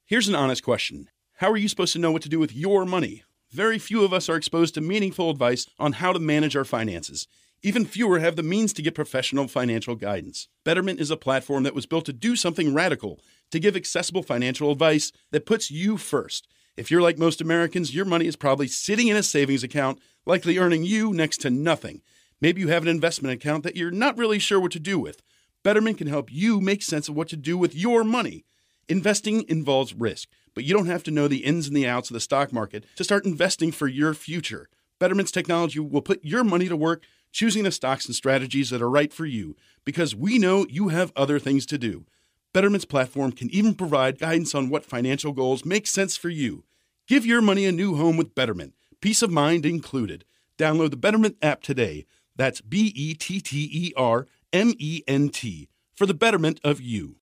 S5: Here's an honest question How are you supposed to know what to do with your money? Very few of us are exposed to meaningful advice on how to manage our finances. Even fewer have the means to get professional financial guidance. Betterment is a platform that was built to do something radical, to give accessible financial advice that puts you first. If you're like most Americans, your money is probably sitting in a savings account, likely earning you next to nothing. Maybe you have an investment account that you're not really sure what to do with. Betterment can help you make sense of what to do with your money. Investing involves risk, but you don't have to know the ins and the outs of the stock market to start investing for your future. Betterment's technology will put your money to work choosing the stocks and strategies that are right for you because we know you have other things to do. Betterment's platform can even provide guidance on what financial goals make sense for you. Give your money a new home with Betterment, peace of mind included. Download the Betterment app today. That's B E T T E R M E N T for the betterment of you.